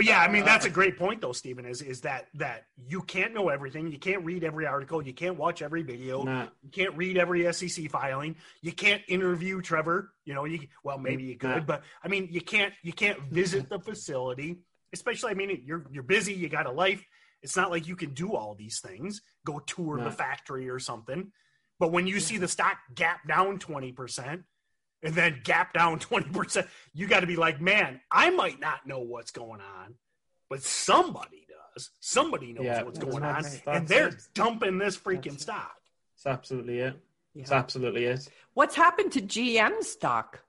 But yeah, I mean that's a uh, great point though, Stephen. Is is that that you can't know everything. You can't read every article. You can't watch every video. Nah. You can't read every SEC filing. You can't interview Trevor. You know, you well maybe you could, Nah. but I mean you can't you can't visit the facility. Especially, I mean you're you're busy. You got a life. It's not like you can do all these things. Go tour Nah. the factory or something. But when you see the stock gap down twenty percent, and then gap down 20%, you got to be like, man, I might not know what's going on, but somebody does. Somebody knows Yeah, what's going on, that's- and they're it. dumping this freaking That's stock. It's absolutely it. It's absolutely it. What's happened to GM stock?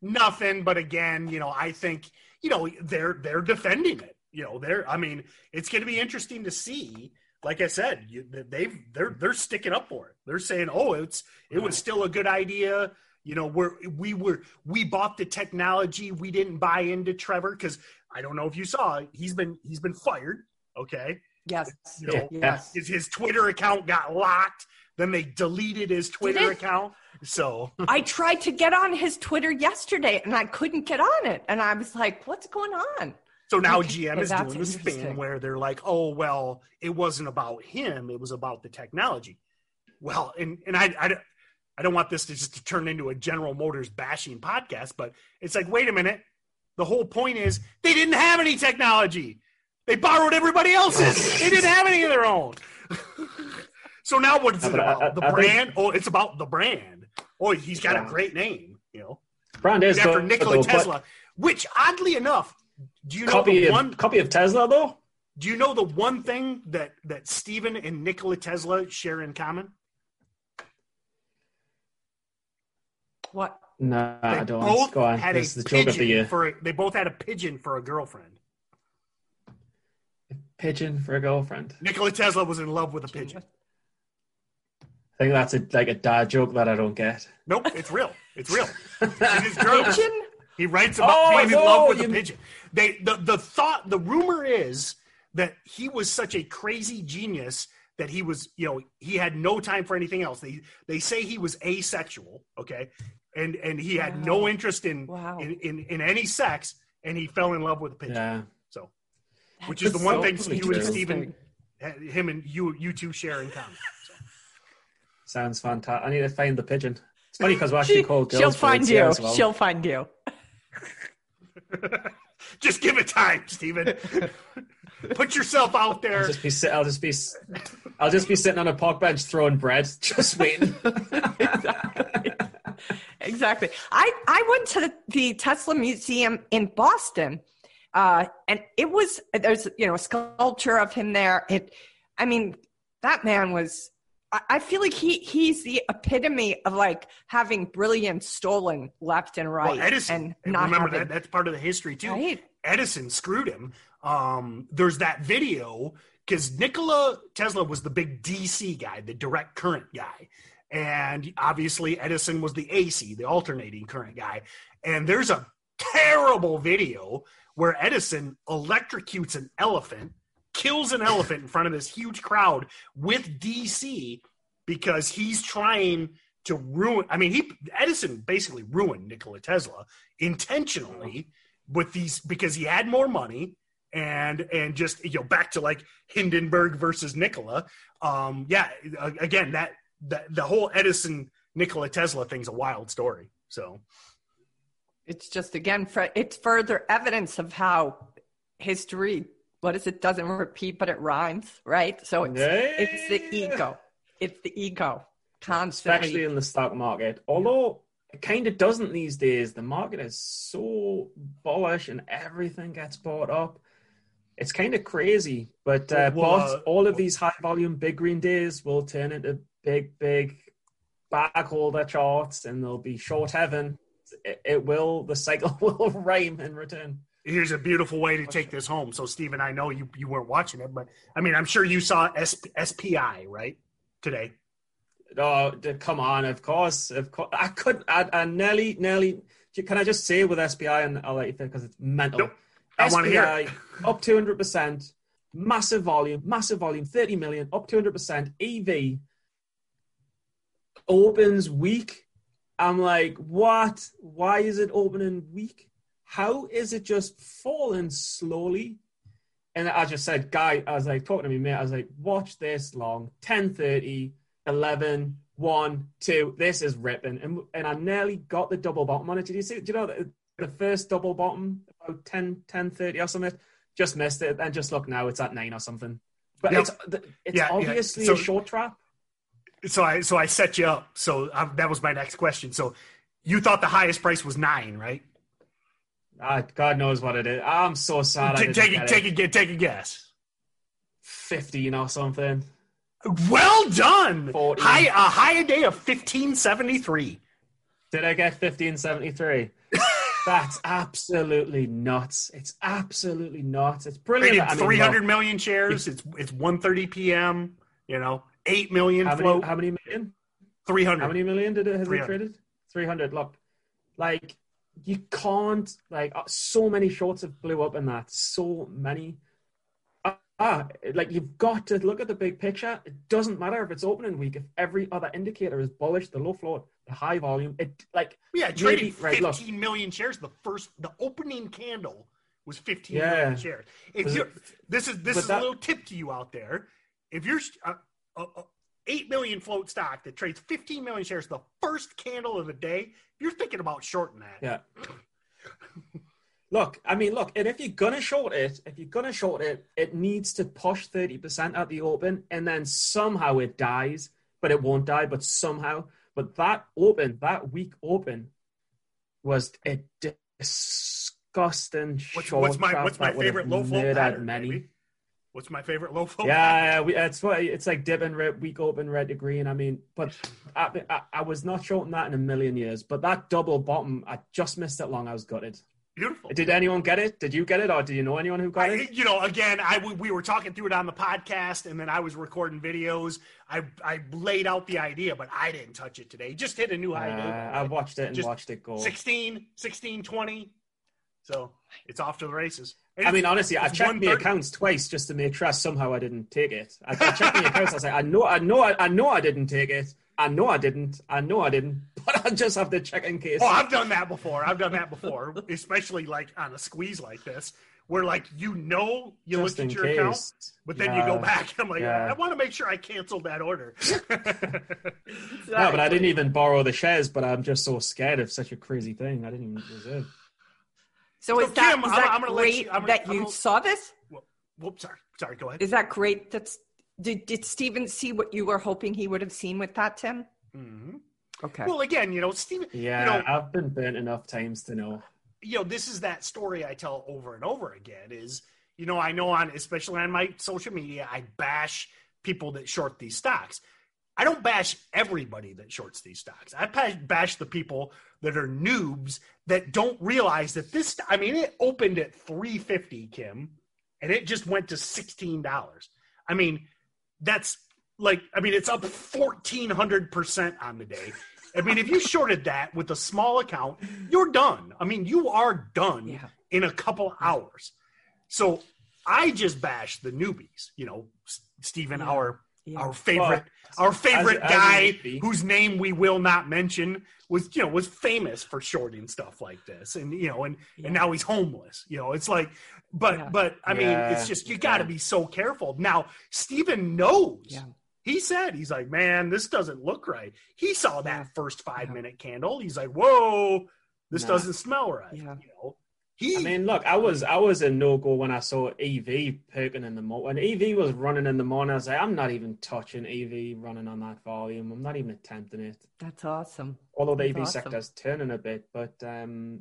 nothing. But again, you know, I think you know they're they're defending it. You know, they're. I mean, it's going to be interesting to see. Like I said, you, they've they're they're sticking up for it. They're saying, "Oh, it's it was still a good idea." You know, we're we were we bought the technology. We didn't buy into Trevor because I don't know if you saw he's been he's been fired. Okay, Yes. you know, Yes. his, his Twitter account got locked. Then they deleted his Twitter it? account. So I tried to get on his Twitter yesterday and I couldn't get on it. And I was like, what's going on? So now Okay, GM is doing this thing where they're like, "Oh well, it wasn't about him; it was about the technology." Well, and and I I, I don't want this to just to turn into a General Motors bashing podcast, but it's like, wait a minute. The whole point is they didn't have any technology. They borrowed everybody else's. They didn't have any of their own. so now what is it about? The I brand? Oh, it's about the brand. Oh, he's got a great name, you know. Brand is After Nikola though, Tesla, which oddly enough, do you know Copy the of, one copy of Tesla though. do you know the one thing that that Stephen and Nikola Tesla share in common? What? No, They I don't. both Go on. had This a is the joke of the pigeon year. for. A, they both had a pigeon for a girlfriend. A pigeon for a girlfriend. Nikola Tesla was in love with a pigeon. I think that's a, like a dad joke that I don't get. Nope, it's real. It's real. It's his girl. Pigeon? He writes about Oh, being in love with a pigeon. They the the thought the rumor is that he was such a crazy genius that he was you know he had no time for anything else. They they say he was asexual, okay, and and he had no interest in, Wow. in in in any sex, and he fell in love with a pigeon. Yeah. So, which is the one so thing you and interesting. Steven, eh, him and you you two share in common. So. Sounds fantastic. I need to find the pigeon. It's funny because we're actually She, called girls. she'll find you. well. She'll find you. Just give it time, Steven. Put yourself out I'll there. just be sit- I'll just be s- I'll just be sitting on a park bench throwing bread, just waiting. exactly. exactly. I, I went to the, the Tesla Museum in Boston, uh, and it was there's you know a sculpture of him there. It, I mean, that man was. I, I feel like he he's the epitome of like having brilliance stolen left and right, Well, Edison, and not remember having that that's part of the history too. right. Edison screwed him. Um, there's that video because Nikola Tesla was the big DC guy, the direct current guy, and obviously Edison was the AC, the alternating current guy. And there's a terrible video where Edison electrocutes an elephant, kills an elephant in front of this huge crowd with DC because he's trying to ruin. I mean, he Edison basically ruined Nikola Tesla intentionally with these because he had more money and and just you know back to like Hindenburg versus Nikola. Um, yeah, again that that the whole Edison Nikola Tesla thing's a wild story. So It's just again, for, it's further evidence of how history. What is it? Doesn't repeat, but it rhymes, right? So it's it's the ego. It's the ego constantly. especially in the stock market. Although it kind of doesn't these days. The market is so bullish and everything gets bought up. It's kind of crazy, but uh, Well, but uh, all of these high volume big green days will turn into big, big bag holder charts, and they'll be short heaven. It, it will. The cycle will rhyme in return. here's a beautiful way to take this home. So Stephen, I know you you weren't watching it, but I mean I'm sure you saw S, SPI right today. Oh, come on! Of course, of course. I couldn't. I, I nearly, nearly. Can I just say with SPI, and I'll let you think because it's mental. Nope. I wanna hear it. Up two hundred percent, massive volume, massive volume, thirty million, up two hundred percent. EV opens weak. I'm like, what? Why is it opening weak? How is it just falling slowly? And I just said, guy, I was like talking to me, mate. I was like, watch this long, 10:30, 11, 1, 2. This is ripping. And, and I nearly got the double bottom on it. Did you see? Do you know the, the first double bottom about 10, 10:30 or something? Just missed it. And just look now, it's at nine or something. But Yep. it's it's Yeah, yeah. obviously So- a short trap. So I so I set you up. So um, that was my next question. So you thought the highest price was nine, right? Ah, God knows what it is. I'm so sad. I take a, it. take a gu- take a guess. 15 or something. Well done. 14. High a higher day of fifteen seventy three. Did I get 1573? That's absolutely nuts. It's absolutely nuts. It's brilliant. Traded I mean, 300 shares. It's it's 1:30 p.m. You know, eight million how many, float. how many million? 300. How many million did it has it 300. traded? Three hundred. Look, like you can't like uh, so many shorts have blew up in that. So many. Ah, ah, like you've got to look at the big picture. It doesn't matter if it's opening week. If every other indicator is bullish, the low float, the high volume, it like Yeah, traded Maybe- right, look. 15 million shares. The first, the opening candle was 15 Yeah. million shares. If you're, this is this is that- a little tip to you out there. If you're uh, uh, uh, eight million float stock that trades 15 million shares, the first candle of the day, you're thinking about shorting that. Yeah. Look, I mean, look, and if you're gonna short it, if you're gonna short it, it needs to push thirty percent at the open, and then somehow it dies, but it won't die, but somehow. But that open, that weak open, was a disgusting What's, short. what's my what's my favorite low float pattern? Many. baby? What's my favorite low float? Yeah, yeah, we, it's what it's like dipping red, weak open red to green. I mean, but I, I, I was not shorting that in a million years. But that double bottom, I just missed it long. I was gutted. Beautiful. Did anyone get it? Did you get it, or do you know anyone who got I, it? you know, again, I we- we were talking through it on the podcast, and then I was recording videos. I I laid out the idea, but I didn't touch it today. Just hit a new high. Uh. I watched it and Just watched it go. 16, 16, 20. So it's off to the races. I mean, honestly, I It's checked my 130. accounts twice just to make sure somehow I didn't take it. I, I checked my accounts. I was like, I know, I know, I, I know, I didn't take it. I know I didn't. I know I didn't. But I just have to check in case. Oh, I've done that before. I've done that before, especially like on a squeeze like this, where like you know you just looked at your case. account, but then you go Yeah. back. I'm like, Yeah. I want to make sure I canceled that order. No, but I didn't even borrow the shares. But I'm just so scared of such a crazy thing. I didn't even reserve. So is So, that, Kim, is I'm- I'm gonna let great you- I'm gonna- that you gonna- saw this? Whoops, sorry, sorry. Go ahead. Is that great? That's did did Steven see what you were hoping he would have seen with that, Tim? hmm Okay. Well, again, you know, Steven, Yeah, you know, I've been burnt enough times to know. you know, this is that story I tell over and over again is, you know, I know on, especially on my social media, I bash people that short these stocks. I don't bash everybody that shorts these stocks. I bash, bash the people that are noobs that don't realize that this, I mean, it opened at 350, Kim, and it just went to $16. I mean, that's like, I mean, it's up 1400% on the day. I mean, if you shorted that with a small account, you're done. I mean, you are done Yeah. in a couple hours. So I just bash the newbies, you know, Stephen, Yeah. our Yeah. our favorite our favorite as a guy newbie- whose name we will not mention was you know was famous for shorting stuff like this and you know and Yeah. and now he's homeless you know it's like but Yeah. but i mean it's just you got to Yeah. be so careful now Stephen knows Yeah. he said he's like man this doesn't look right he saw that first five Yeah. minute candle he's like whoa this Nah. doesn't smell right Yeah. you know he I mean, look, I was I was in no go when I saw EV perking in the morning. When EV was running in the morning, I was like, I'm not even touching EV running on that volume. I'm not even attempting it. That's awesome. Although the That's EV awesome. sector's turning a bit, but um,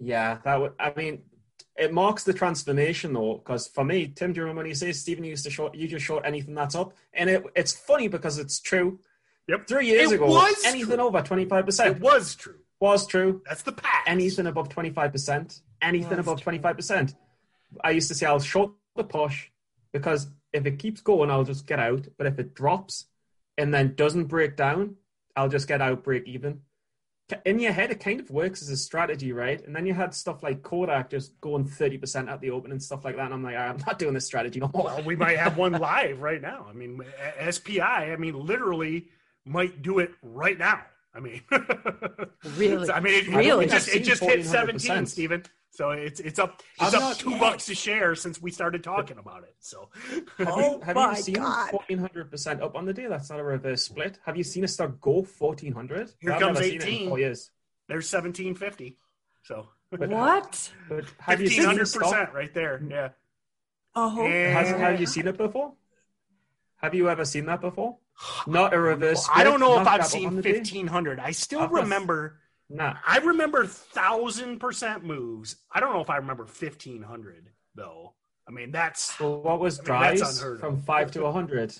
yeah, that would. I mean, it marks the transformation though, because for me, Tim, do you remember when you say Stephen used to short? You just short anything that's up, and it it's funny because it's true. Yep. Three years It ago, was anything true. over twenty five it percent was true was true that's the past anything above 25%, anything That's above true. 25%. I used to say I'll short the push because if it keeps going, I'll just get out. But if it drops and then doesn't break down, I'll just get out, break even. In your head, it kind of works as a strategy, right? And then you had stuff like Kodak just going 30% at the open and stuff like that. And I'm like, I'm not doing this strategy no more. Well, we might have one live right now. I mean, SPI, I mean, literally might do it right now. I mean, Really? So, I mean, it, Really? it just it just hit seventeen, Stephen. So it's it's up it's I'm up not- two yeah. bucks a share since we started talking about it. So Oh Have my you seen 1400% up on the day? That's not a reverse split. Have you seen a stock go 1400? Here I've comes never seen it in 18. four years. there's seventeen fifty. So But- What? But have you seen hundred the stock? percent right there. Yeah. Oh, And- Has, have you seen it before? Have you ever seen that before? Not a reverse. I don't know if I've seen on the day? fifteen hundred. I still I've remember. Nah. I remember thousand percent moves. I don't know if I remember fifteen hundred though. I mean, that's So what was I mean, DRYS from five to hundred?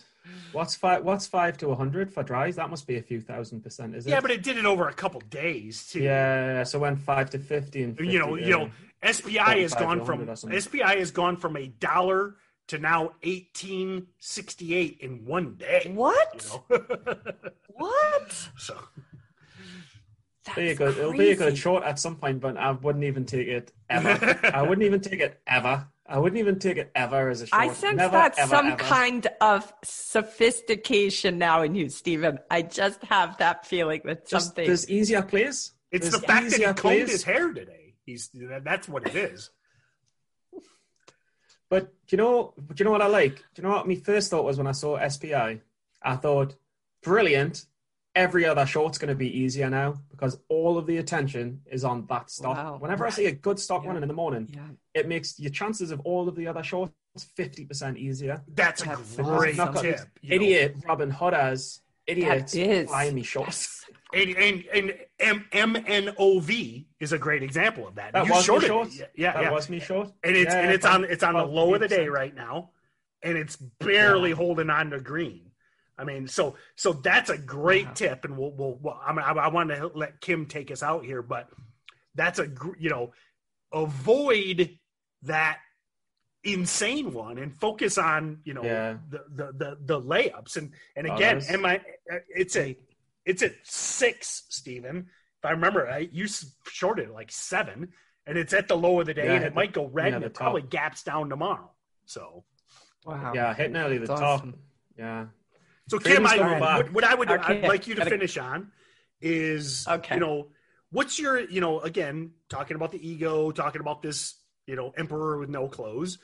What's five? What's five to hundred for DRYS? That must be a few thousand percent, is it? Yeah, but it did it over a couple days too. yeah. So when five to fifteen. you know, you know, SPI has gone from 100. SPI has gone from a dollar to now eighteen sixty eight in one day. What? You know? What? so That's There you go. It'll be a good crazy. short at some point, but I wouldn't even take it ever. I wouldn't even take it ever. I wouldn't even take it ever as a short. I sense Never, that's ever, some ever. kind of sophistication now in you, Stephen. I just have that feeling that Just something. there's easier plays. it's There's the fact that he easier combed plays. his hair today. He's that's what it is. But do you know? Do you know what I like? Do you know what my first thought was when I saw SPI? I thought, brilliant. Every other short's going to be easier now because all of the attention is on that stock. Wow. Whenever I see a good stock Yeah. running in the morning, yeah. it makes your chances of all of the other shorts fifty percent easier. That's a great awesome. tip. Idiot Robin Hood as idiot That is. buying me shorts. And and, and M- MNOV is a great example of that. That You was shorted it. shorts. Yeah, yeah. that yeah. was me short. and it's Yeah, and it's on it's on the about low of the day right now, and it's barely holding on to green. I mean, so so that's a great Wow. tip, and we'll we'll. we'll I, mean, I, I want to let Kim take us out here, but that's a you know avoid that insane one and focus on you know Yeah. the, the the the layups and and Oh, again that was- am I it's a it's at six Stephen if I remember right you s- shorted like seven and it's at the low of the day Yeah, and hit it might go red yeah, and the it probably gaps down tomorrow so Wow. Yeah, hit nearly the That's top. awesome. Yeah. so Kim I, what, what I would Okay. I'd like you to Gotta- finish on is Okay. you know what's your you know again talking about the ego talking about this you know emperor with no clothes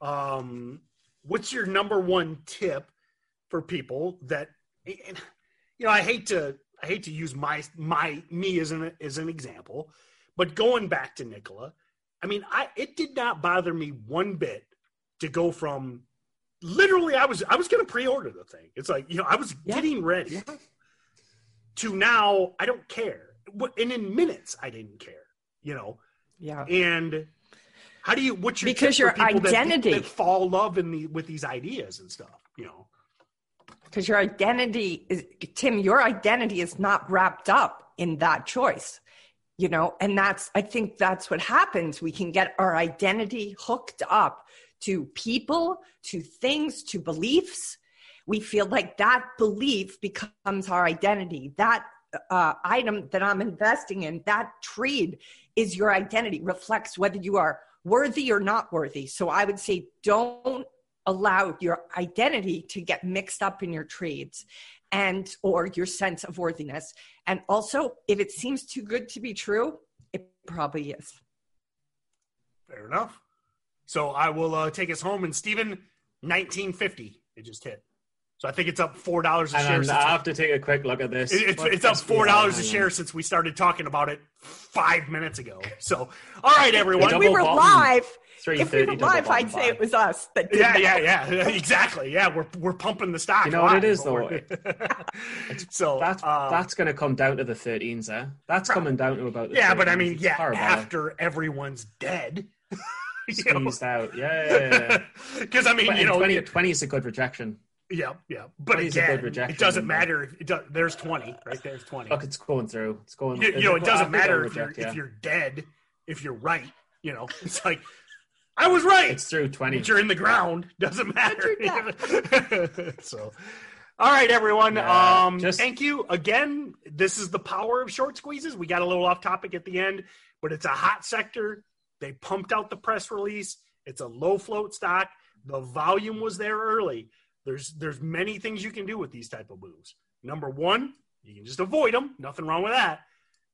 um what's your number one tip for people that and, you know i hate to i hate to use my my me as an as an example but going back to nikola i mean i it did not bother me one bit to go from literally i was i was going to pre-order the thing it's like you know i was Yeah. getting ready Yeah. to now I don't care. And in minutes I didn't care, you know. Yeah. And how do you what's your Because your people that- identity- that, fall in love in the with these ideas and stuff, you know? because your identity is tim your identity is not wrapped up in that choice you know? And that's i think that's what happens. We can get our identity hooked up to people to things to beliefs. We feel like that belief becomes our identity. That uh, item that i'm investing in that trade is your identity reflects whether you are worthy or not worthy so i would say don't allow your identity to get mixed up in your trades and or your sense of worthiness and also if it seems too good to be true it probably is Fair enough. So I will uh, take us home and Stephen nineteen fifty. It just hit. So I think it's up four dollars a And share. then Since I have to take a quick look at this. It- it's, it's up four dollars a share since we started talking about it five minutes ago. So, all right, everyone. Double we were bottom. live if we were live i'd bottom say it was us that did Yeah, that. yeah, yeah. Exactly. Yeah, we're we're pumping the stock. You know what it live, is, but we're- so That's um, that's going to come down to the 13s there. That's coming down to about the yeah, but I mean, yeah, after everyone's dead. you know? out. Yeah, yeah, yeah. Because I mean, But you know, 20, 20 is a good rejection. Yeah, yeah. But 20 is a good again, it doesn't matter. If it does, there's twenty right there's twenty. Look, it's going through. It's going. You, you know, it doesn't think I'll matter if you're yeah. if you're dead, if you're right. You know, it's like I was right. It's through 20. But you're in the ground. Doesn't matter. so, all right, everyone. Yeah, um, just- thank you again. This is the power of short squeezes. We got a little off topic at the end, but it's a hot sector. They pumped out the press release. It's a low float stock. The volume was there early. There's there's many things you can do with these type of moves. Number one, you can just avoid them. Nothing wrong with that.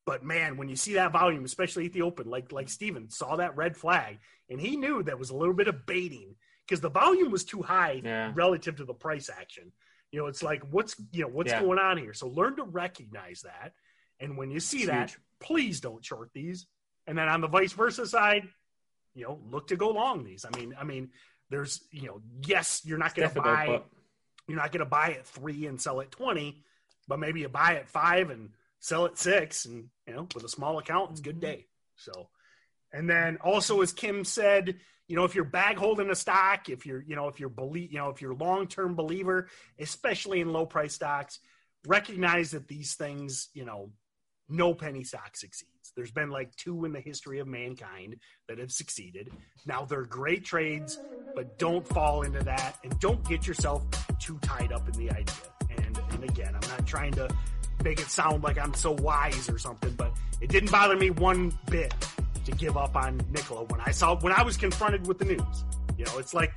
But man, when you see that volume, especially at the open, like like Steven saw that red flag, and he knew that was a little bit of baiting because the volume was too high Yeah. relative to the price action. You know, it's like what's you know what's Yeah. going on here. So learn to recognize that, and when you see It's that, huge. please don't short these. And then on the vice versa side, you know, look to go long these. I mean, I mean, there's you know, yes, you're not going to buy but you're not going to buy at three and sell at 20, but maybe you buy at five and sell at six. And, you know, with a small account, it's a good day. So, And then also, as Kim said, you know, if you're bag holding a stock, if you're, you know, if you're believe, you know, if you're long term believer, especially in low price stocks, recognize that these things, you know, no penny stock succeeds. There's been like two in the history of mankind that have succeeded. Now they're great trades, but don't fall into that and don't get yourself too tied up in the idea. And and again, I'm not trying to make it sound like I'm so wise or something, but it didn't bother me one bit to give up on Nikola when I saw when I was confronted with the news. You know, it's like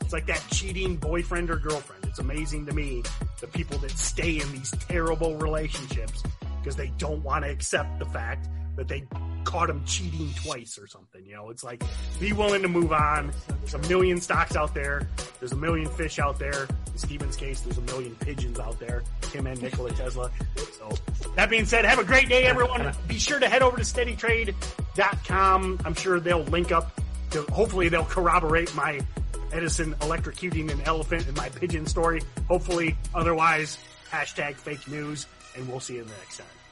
it's like that cheating boyfriend or girlfriend. It's amazing to me the people that stay in these terrible relationships because they don't want to accept the fact that they caught him cheating twice or something. You know, it's like be willing to move on. There's a million stocks out there. There's a million fish out there. In Steven's case, there's a million pigeons out there. Him and Nikola Tesla. So that being said, have a great day, everyone. Be sure to head over to steadytrade.com. I'm sure they'll link up to, hopefully they'll corroborate my Edison electrocuting an elephant in my pigeon story. Hopefully, otherwise, hashtag fake news, and we'll see you the next time.